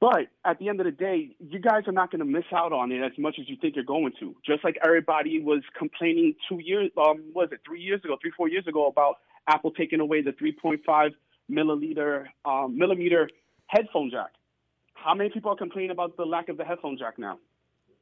[SPEAKER 13] But at the end of the day, you guys are not going to miss out on it as much as you think you're going to. Just like everybody was complaining two years, um, was it three years ago, three four years ago about Apple taking away the 3.5 milliliter um, millimeter headphone jack. How many people are complaining about the lack of the headphone jack now?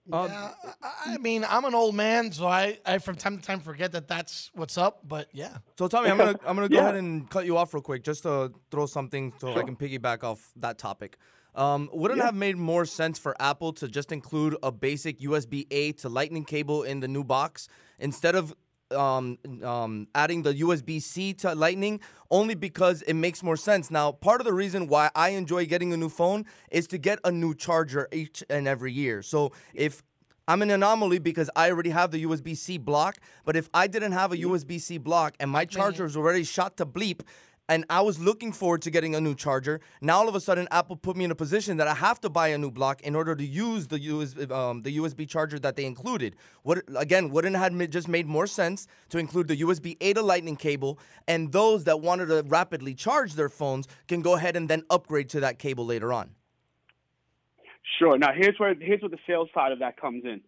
[SPEAKER 3] yeah, I I mean, I'm an old man, so I, I from time to time forget that that's what's up. But yeah.
[SPEAKER 5] So Tommy, I'm gonna I'm gonna go
[SPEAKER 3] Yeah.
[SPEAKER 5] ahead and cut you off real quick just to throw something so I can piggyback off that topic. Um, wouldn't it
[SPEAKER 3] Yeah.
[SPEAKER 5] have made more sense for Apple to just include a basic USB A to Lightning cable in the new box instead of um, um, adding the USB C to Lightning? Only because it makes more sense. Now, part of the reason why I enjoy getting a new phone is to get a new charger each and every year. So if I'm an anomaly because I already have the USB C block. But if I didn't have a USB C block and my charger is already shot to bleep, and I was looking forward to getting a new charger, now all of a sudden Apple put me in a position that I have to buy a new block in order to use the USB, um, the USB charger that they included. What again? Wouldn't have just made more sense to include the USB A to Lightning cable, and those that wanted to rapidly charge their phones can go ahead and then upgrade to that cable later on.
[SPEAKER 13] Sure. Now here's where here's where the sales side of that comes in.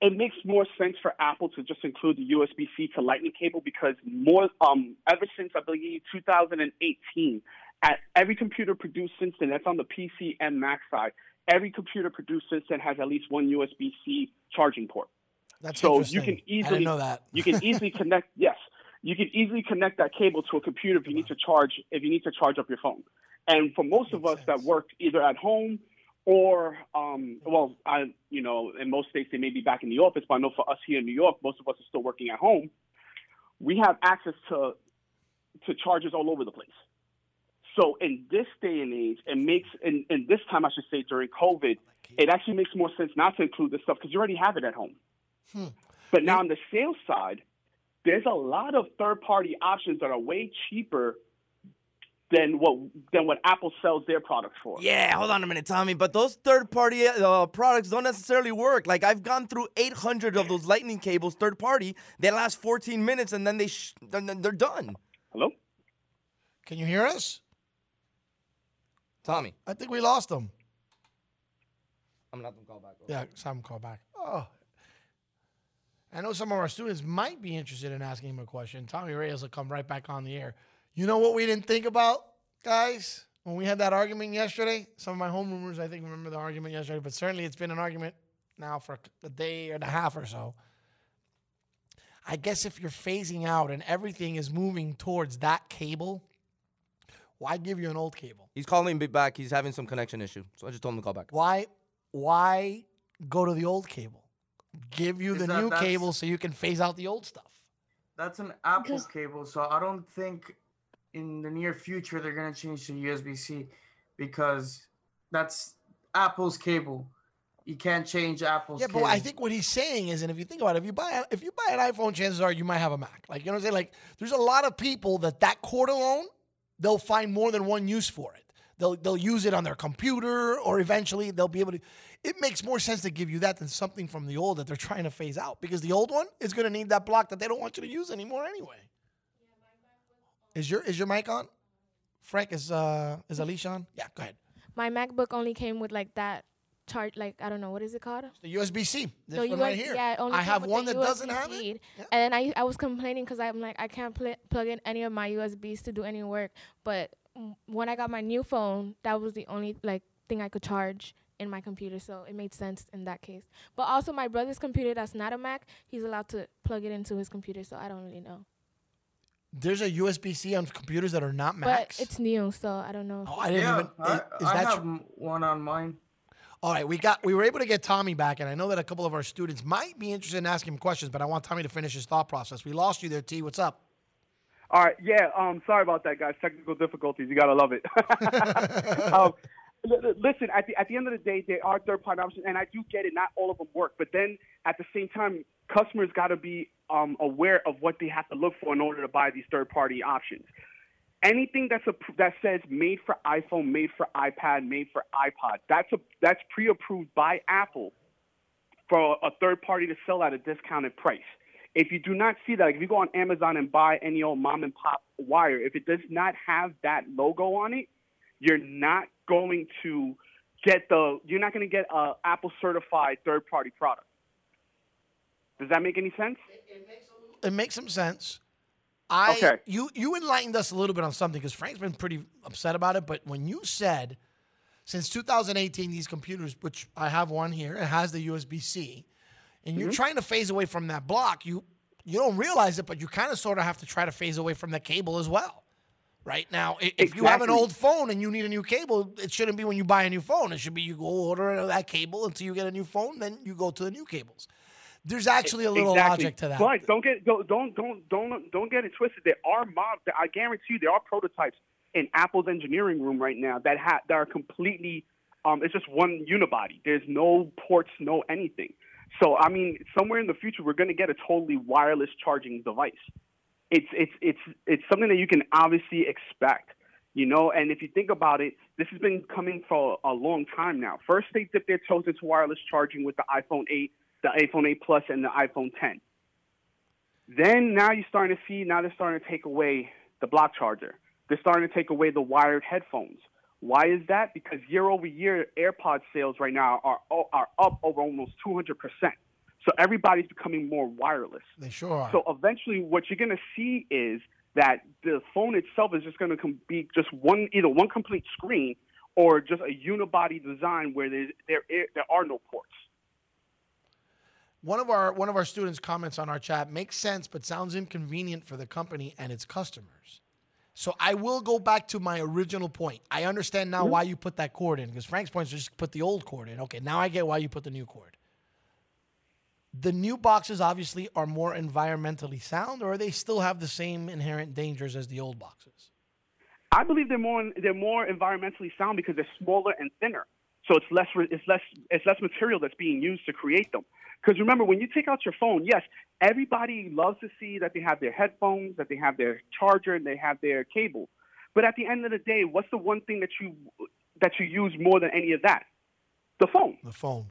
[SPEAKER 13] It makes more sense for Apple to just include the USB-C to Lightning cable because more um, ever since I believe 2018, at every computer produced since then, that's on the PC and Mac side, every computer produced since then has at least one USB-C charging port.
[SPEAKER 3] That's
[SPEAKER 13] so you can
[SPEAKER 3] I
[SPEAKER 13] easily
[SPEAKER 3] didn't know that.
[SPEAKER 13] you can easily connect. Yes, you can easily connect that cable to a computer if you need to charge if you need to charge up your phone. And for most of us that work either at home or um, well, I you know in most states they may be back in the office, but I know for us here in New York, most of us are still working at home. We have access to to chargers all over the place. So in this day and age, it makes in, in this time I should say during COVID, it actually makes more sense not to include this stuff because you already have it at home. But now on the sales side, there's a lot of third party options that are way cheaper than what than what Apple sells their products for.
[SPEAKER 5] Yeah, hold on a minute, Tommy. But those third-party uh, products don't necessarily work. Like I've gone through 800 of those Lightning cables, third-party. They last 14 minutes, and then they sh- then then they're done.
[SPEAKER 13] Hello.
[SPEAKER 3] Can you hear us?
[SPEAKER 5] Tommy.
[SPEAKER 3] I think we lost them.
[SPEAKER 5] I'm gonna have them call back.
[SPEAKER 3] Yeah, some call back. Oh. I know some of our students might be interested in asking him a question. Tommy Reyes will come right back on the air. You know what we didn't think about, guys? when we had that argument yesterday. Some of my homeroomers, I think, remember the argument yesterday, but certainly it's been an argument now for a day and a half or so. I guess if you're phasing out and everything is moving towards that cable, why give you an old cable?
[SPEAKER 5] He's calling me back. He's having some connection issue, so I just told him to call back.
[SPEAKER 3] Why why go to the old cable? Give you
[SPEAKER 14] Is
[SPEAKER 3] the
[SPEAKER 14] that-
[SPEAKER 3] new
[SPEAKER 14] that's-
[SPEAKER 3] cable so you can phase out the old stuff.
[SPEAKER 14] That's an Apple cable, so I don't think in the near future they're gonna change to USB-C because that's Apple's cable. You can't change Apple's.
[SPEAKER 3] Yeah, but
[SPEAKER 14] cable.
[SPEAKER 3] I think what he's saying is, and if you think about it, if you buy if you buy an iPhone, chances are you might have a Mac. Like you know what I'm saying? Like there's a lot of people that that cord alone, they'll find more than one use for it. They'll they'll use it on their computer, or eventually they'll be able to. It makes more sense to give you that than something from the old that they're trying to phase out because the old one is going to need that block that they don't want you to use anymore anyway. Is your is your mic on? Frank is uh is Alicia on? Yeah, go ahead.
[SPEAKER 15] My MacBook only came with like that chart, like I don't know what is it called.
[SPEAKER 3] The USB C. This
[SPEAKER 15] The
[SPEAKER 3] one right here.
[SPEAKER 15] Yeah, only
[SPEAKER 3] I have one that doesn't have it. Yeah.
[SPEAKER 15] And then I I was complaining because I'm like I can't pl- plug in any of my USBs to do any work. But mm, when I got my new phone, that was the only like thing I could charge in my computer, so it made sense in that case. But also my brother's computer that's not a Mac, he's allowed to plug it into his computer, so I don't really know.
[SPEAKER 3] There's a USB C on computers that are not Macs.
[SPEAKER 15] But it's new, so I don't know.
[SPEAKER 3] Oh, I didn't
[SPEAKER 14] yeah,
[SPEAKER 3] even.
[SPEAKER 14] I,
[SPEAKER 3] is, is
[SPEAKER 14] I
[SPEAKER 3] that
[SPEAKER 14] have
[SPEAKER 3] true?
[SPEAKER 14] one on mine.
[SPEAKER 3] All right, we got we were able to get Tommy back, and I know that a couple of our students might be interested in asking him questions, but I want Tommy to finish his thought process. We lost you there, T. What's up?
[SPEAKER 13] All right, yeah. Um, sorry about that, guys. Technical difficulties. You gotta love it. um, li- li- listen, at the at the end of the day, there are third party options, and I do get it. Not all of them work, but then at the same time, customers got to be um, aware of what they have to look for in order to buy these third party options. Anything that's a that says made for iPhone, made for iPad, made for iPod, that's a that's pre approved by Apple for a third party to sell at a discounted price. If you do not see that, like if you go on Amazon and buy any old mom and pop wire, if it does not have that logo on it, you're not going to get the you're not going to get a Apple certified third party product. Does that make any sense?
[SPEAKER 3] It makes some sense. I
[SPEAKER 13] Okay.
[SPEAKER 3] you you enlightened us a little bit on something because Frank's been pretty upset about it. But when you said since 2018 these computers, which I have one here, it has the USB C, and you're
[SPEAKER 13] Mhm.
[SPEAKER 3] trying to phase away from that block, you you don't realize it, but you kind of sort of have to try to phase away from the cable as well. Right now, if you have an old phone and you need a new cable, it shouldn't be when you buy a new phone. It should be you go order that cable until you get a new phone, then you go to the new cables. There's actually a little
[SPEAKER 13] Exactly.
[SPEAKER 3] logic to that.
[SPEAKER 13] But don't get don't don't don't don't get it twisted. There are mobs. I guarantee you, there are prototypes in Apple's engineering room right now that ha- that are completely. Um, it's just one unibody. There's no ports, no anything. So I mean, somewhere in the future, we're going to get a totally wireless charging device. It's it's it's it's something that you can obviously expect. You know, and if you think about it, this has been coming for a long time now. First, they dipped their toes into wireless charging with the iPhone 8, the iPhone 8 Plus, and the iPhone 10. Then now you're starting to see, now they're starting to take away the block charger. They're starting to take away the wired headphones. Why is that? Because year over year, AirPod sales right now are are up over almost 200 percent. So everybody's becoming more wireless.
[SPEAKER 3] They sure are.
[SPEAKER 13] So eventually, what you're going to see is that the phone itself is just going to com- be just one, either one complete screen or just a unibody design where there there there are no ports.
[SPEAKER 3] One of our one of our students comments on our chat makes sense, but sounds inconvenient for the company and its customers. So I will go back to my original point. I understand now mm-hmm. why you put that cord in because Frank's point is just put the old cord in. Okay, now I get why you put the new cord. The new boxes obviously are more environmentally sound, or they still have the same inherent dangers as the old boxes.
[SPEAKER 13] I believe they're more they're more environmentally sound because they're smaller and thinner. So it's less it's less it's less material that's being used to create them. Because remember, when you take out your phone, yes, everybody loves to see that they have their headphones, that they have their charger, and they have their cable. But at the end of the day, what's the one thing that you that you use more than any of that? The phone.
[SPEAKER 3] The phone.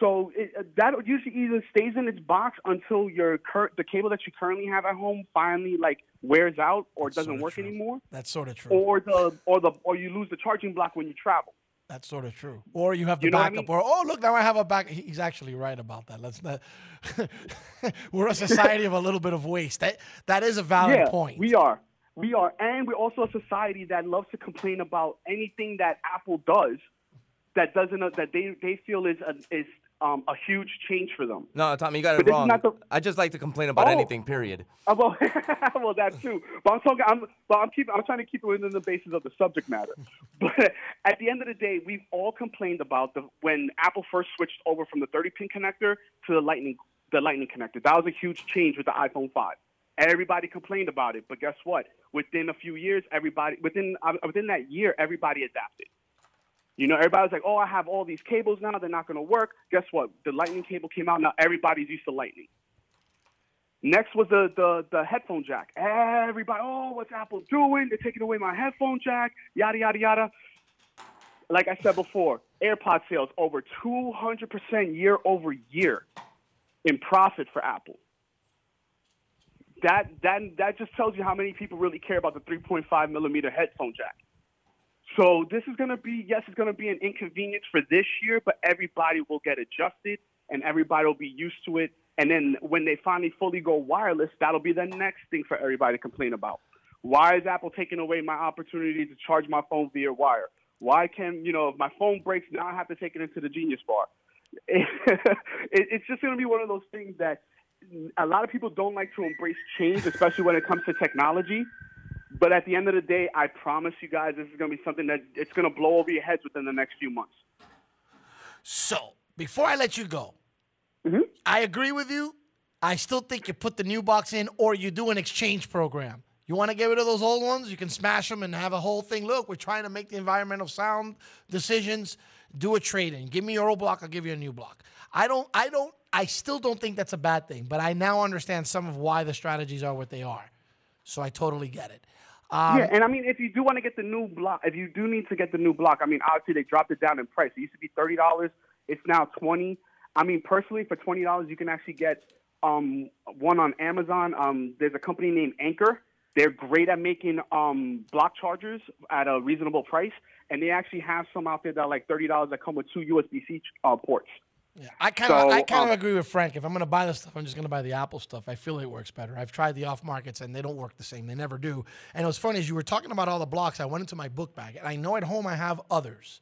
[SPEAKER 13] So it, uh, that usually either stays in its box until your cur- the cable that you currently have at home finally like wears out or doesn't work anymore,
[SPEAKER 3] That's sort of true.
[SPEAKER 13] or the or the or you lose the charging block when you travel.
[SPEAKER 3] That's sort of true. Or you have the
[SPEAKER 13] You know what I
[SPEAKER 3] backup.
[SPEAKER 13] mean?
[SPEAKER 3] Or oh look, now I have a back. He's actually right about that. Let's not. We're a society of a little bit of waste. That that is a valid
[SPEAKER 13] yeah,
[SPEAKER 3] point.
[SPEAKER 13] we are. We are, and we're also a society that loves to complain about anything that Apple does that doesn't that they they feel is a, is um, a huge change for them.
[SPEAKER 5] No, Tommy, you got it
[SPEAKER 13] is
[SPEAKER 5] wrong.
[SPEAKER 13] the-
[SPEAKER 5] I just like to complain about
[SPEAKER 13] Oh.
[SPEAKER 5] anything. Period.
[SPEAKER 13] Uh, well, well, that too. But I'm talking. I'm, but I'm keeping. I'm trying to keep it within the basis of the subject matter. But at the end of the day, we've all complained about the when Apple first switched over from the 30-pin connector to the Lightning, the Lightning connector. That was a huge change with the iPhone 5. Everybody complained about it, but guess what? Within a few years, everybody within uh, within that year, everybody adapted. You know, everybody's like, "Oh, I have all these cables now; they're not going to work." Guess what? The Lightning cable came out. Now everybody's used to Lightning. Next was the, the, the headphone jack. Everybody, oh, what's Apple doing? They're taking away my headphone jack, yada, yada, yada. Like I said before, AirPod sales over 200% year over year in profit for Apple. That, that, that just tells you how many people really care about the 3.5 millimeter headphone jack. So this is going to be, yes, it's going to be an inconvenience for this year, but everybody will get adjusted and everybody will be used to it. And then when they finally fully go wireless, that'll be the next thing for everybody to complain about. Why is Apple taking away my opportunity to charge my phone via wire? Why can, you know, if my phone breaks, now I have to take it into the Genius Bar? it, it's just going to be one of those things that a lot of people don't like to embrace change, especially when it comes to technology. But at the end of the day, I promise you guys, this is going to be something that it's going to blow over your heads within the next few months.
[SPEAKER 3] So before I let you go,
[SPEAKER 13] Mm-hmm.
[SPEAKER 3] I agree with you. I still think you put the new box in or you do an exchange program. You want to get rid of those old ones? You can smash them and have a whole thing. Look, we're trying to make the environmental sound decisions. Do a trade in. Give me your old block, I'll give you a new block. I don't I don't I still don't think that's a bad thing, but I now understand some of why the strategies are what they are. So I totally get it. Um,
[SPEAKER 13] yeah, and I mean, if you do want to get the new block, if you do need to get the new block, I mean, obviously they dropped it down in price. It used to be thirty dollars. It's now twenty. I mean, personally, for twenty dollars, you can actually get um, one on Amazon. Um, there's a company named Anker. They're great at making um, block chargers at a reasonable price, and they actually have some out there that are like thirty dollars that come with two USB-C uh, ports.
[SPEAKER 3] Yeah, I kind of
[SPEAKER 13] So,
[SPEAKER 3] I kind of
[SPEAKER 13] um,
[SPEAKER 3] agree with Frank. If I'm going to buy the stuff, I'm just going to buy the Apple stuff. I feel it works better. I've tried the off markets and they don't work the same. They never do. And it was funny as you were talking about all the blocks. I went into my book bag and I know at home I have others.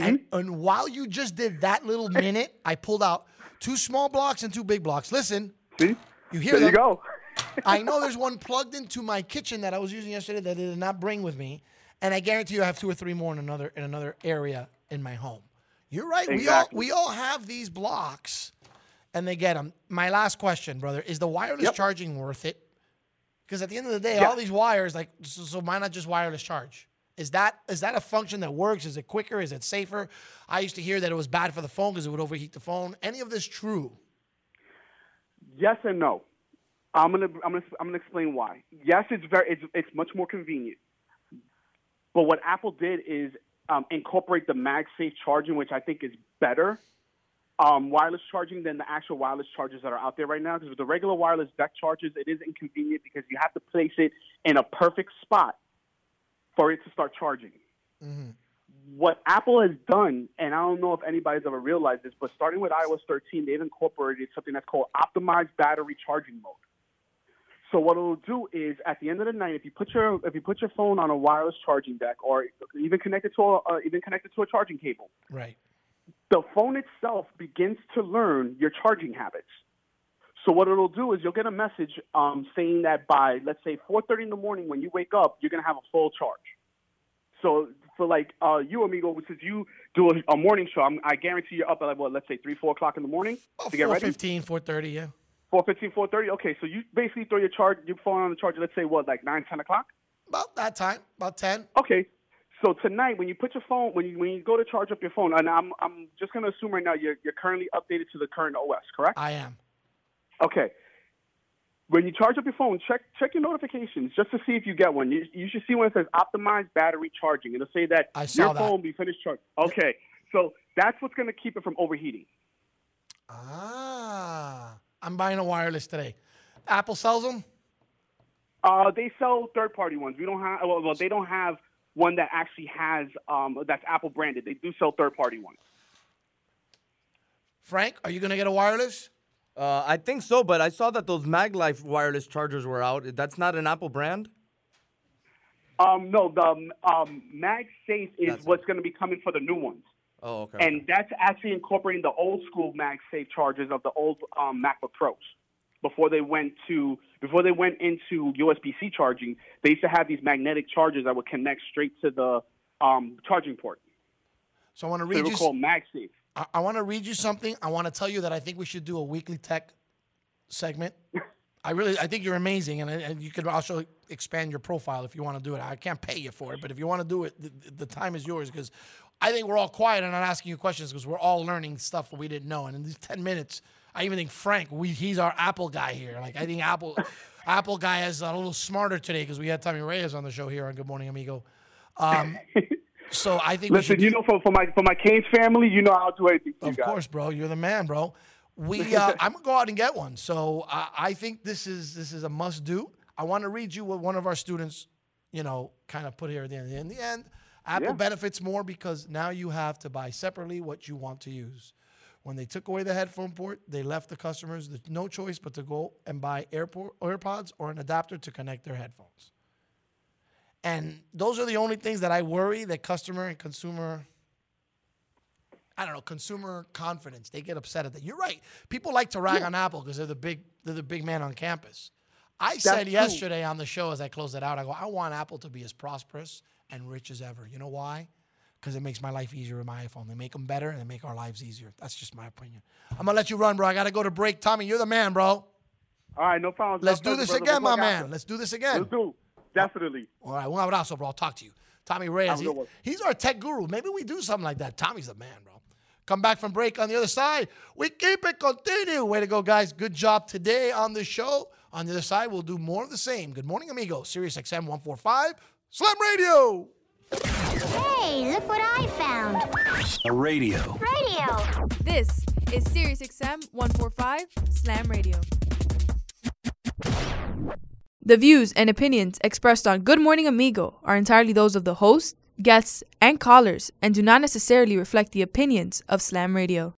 [SPEAKER 3] And
[SPEAKER 13] Mm-hmm.
[SPEAKER 3] and while you just did that little minute, I pulled out two small blocks and two big blocks. Listen,
[SPEAKER 13] See,
[SPEAKER 3] you hear
[SPEAKER 13] there
[SPEAKER 3] them?
[SPEAKER 13] you go.
[SPEAKER 3] I know there's one plugged into my kitchen that I was using yesterday that I did not bring with me, and I guarantee you I have two or three more in another in another area in my home. You're right.
[SPEAKER 13] Exactly.
[SPEAKER 3] We all we all have these blocks, and they get them. My last question, brother, is the wireless
[SPEAKER 13] Yep.
[SPEAKER 3] charging worth it? Because at the end of the day,
[SPEAKER 13] Yeah.
[SPEAKER 3] all these wires, like, so, so why not just wireless charge? Is that is that a function that works? Is it quicker? Is it safer? I used to hear that it was bad for the phone because it would overheat the phone. Any of this true?
[SPEAKER 13] Yes and no. I'm gonna I'm gonna I'm gonna explain why. Yes, it's very it's it's much more convenient. But what Apple did is um, incorporate the MagSafe charging, which I think is better um, wireless charging than the actual wireless chargers that are out there right now. Because with the regular wireless deck chargers, it is inconvenient because you have to place it in a perfect spot for it to start charging. What Apple has done, and I don't know if anybody's ever realized this, but starting with iOS 13, they've incorporated something that's called optimized battery charging mode. So what it'll do is, at the end of the night, if you put your if you put your phone on a wireless charging deck, or even connected to a uh, even connected to a charging cable,
[SPEAKER 3] Right.
[SPEAKER 13] the phone itself begins to learn your charging habits. So what it'll do is you'll get a message um, saying that by let's say 4:30 in the morning when you wake up, you're gonna have a full charge. So for like uh, you, amigo, since you do a, a morning show, I'm, I guarantee you're up at like what, let's say three, four o'clock in the morning to get ready.
[SPEAKER 3] 415, 430, yeah.
[SPEAKER 13] 4:15, 4:30. Okay, so you basically throw your charge, your phone on the charger. Let's say what, like nine, ten o'clock.
[SPEAKER 3] About that time, about 10.
[SPEAKER 13] Okay. So tonight, when you put your phone, when you when you go to charge up your phone, and I'm I'm just gonna assume right now you're you're currently updated to the current OS, correct?
[SPEAKER 3] I am.
[SPEAKER 13] Okay. When you charge up your phone, check check your notifications just to see if you get one. You, you should see one that says optimized battery charging. It'll say that
[SPEAKER 3] I saw
[SPEAKER 13] your
[SPEAKER 3] that.
[SPEAKER 13] phone will be finished charging. Okay. So that's what's gonna keep it from overheating.
[SPEAKER 3] Ah, I'm buying a wireless today. Apple sells them.
[SPEAKER 13] Uh, they sell third party ones. We don't have well, well they don't have one that actually has um, that's Apple branded. They do sell third party ones.
[SPEAKER 3] Frank, are you gonna get a wireless?
[SPEAKER 5] Uh, I think so, but I saw that those MagLife wireless chargers were out. That's not an Apple brand.
[SPEAKER 13] Um, no, the um, MagSafe is
[SPEAKER 5] That's
[SPEAKER 13] what's going to be coming for the new ones.
[SPEAKER 5] Oh, okay.
[SPEAKER 13] and that's actually incorporating the old school MagSafe chargers of the old um, MacBook Pros. Before they went to before they went into USB-C charging, they used to have these magnetic chargers that would connect straight to the um, charging port.
[SPEAKER 3] So I want to
[SPEAKER 13] So
[SPEAKER 3] read
[SPEAKER 13] they were
[SPEAKER 3] you.
[SPEAKER 13] called MagSafe.
[SPEAKER 3] I, I want to read you something. I want to tell you that I think we should do a weekly tech segment. I really, I think you're amazing, and, and you could also expand your profile if you want to do it. I can't pay you for it, but if you want to do it, the, the time is yours because I think we're all quiet and not asking you questions because we're all learning stuff that we didn't know. And in these ten minutes, I even think Frank, we he's our Apple guy here. Like I think Apple, Apple guy is a little smarter today because we had Tommy Reyes on the show here on Good Morning Amigo. Um, so I think
[SPEAKER 13] Listen,
[SPEAKER 3] should
[SPEAKER 13] you know, for, for my for my Canes family, you know I'll do anything
[SPEAKER 3] Of course, bro. You're the man, bro. We, uh, I'm gonna go out and get one. So I I think this is this is a must do. I want to read you what one of our students, you know, kind of put here at the end. In the end, Apple
[SPEAKER 13] Yeah.
[SPEAKER 3] benefits more because now you have to buy separately what you want to use. When they took away the headphone port, they left the customers no choice but to go and buy AirPod, AirPods or an adapter to connect their headphones. And those are the only things that I worry that customer and consumer I don't know, consumer confidence. They get upset at that. You're right. People like to rag on Apple because they're the big they're the big man on campus. I said
[SPEAKER 13] true.
[SPEAKER 3] yesterday on the show as I closed it out, I go, I want Apple to be as prosperous and rich as ever. You know why? Because it makes my life easier with my iPhone. They make them better and they make our lives easier. That's just my opinion. I'm gonna let you run, bro. I gotta go to break. Tommy, you're the man, bro.
[SPEAKER 13] All right, no problem.
[SPEAKER 3] Let's
[SPEAKER 13] No
[SPEAKER 3] do this
[SPEAKER 13] pressure,
[SPEAKER 3] again, my man.
[SPEAKER 13] after.
[SPEAKER 3] Let's do this again.
[SPEAKER 13] Let's do. Definitely.
[SPEAKER 3] All right, un abrazo, bro. I'll talk to you. Tommy Reyes. He- he's our tech guru. Maybe we do something like that. Tommy's the man, bro. Come back from break on the other side. We keep it continue. Way to go, guys. Good job today on the show. On the other side, we'll do more of the same. Good morning, amigo. Sirius XM 145, Slam Radio.
[SPEAKER 10] Hey, look what I found.
[SPEAKER 8] A radio.
[SPEAKER 10] Radio.
[SPEAKER 1] This is Sirius XM 145 Slam Radio. The views and opinions expressed on Good Morning Amigo are entirely those of the host, guests, and callers and do not necessarily reflect the opinions of Slam Radio.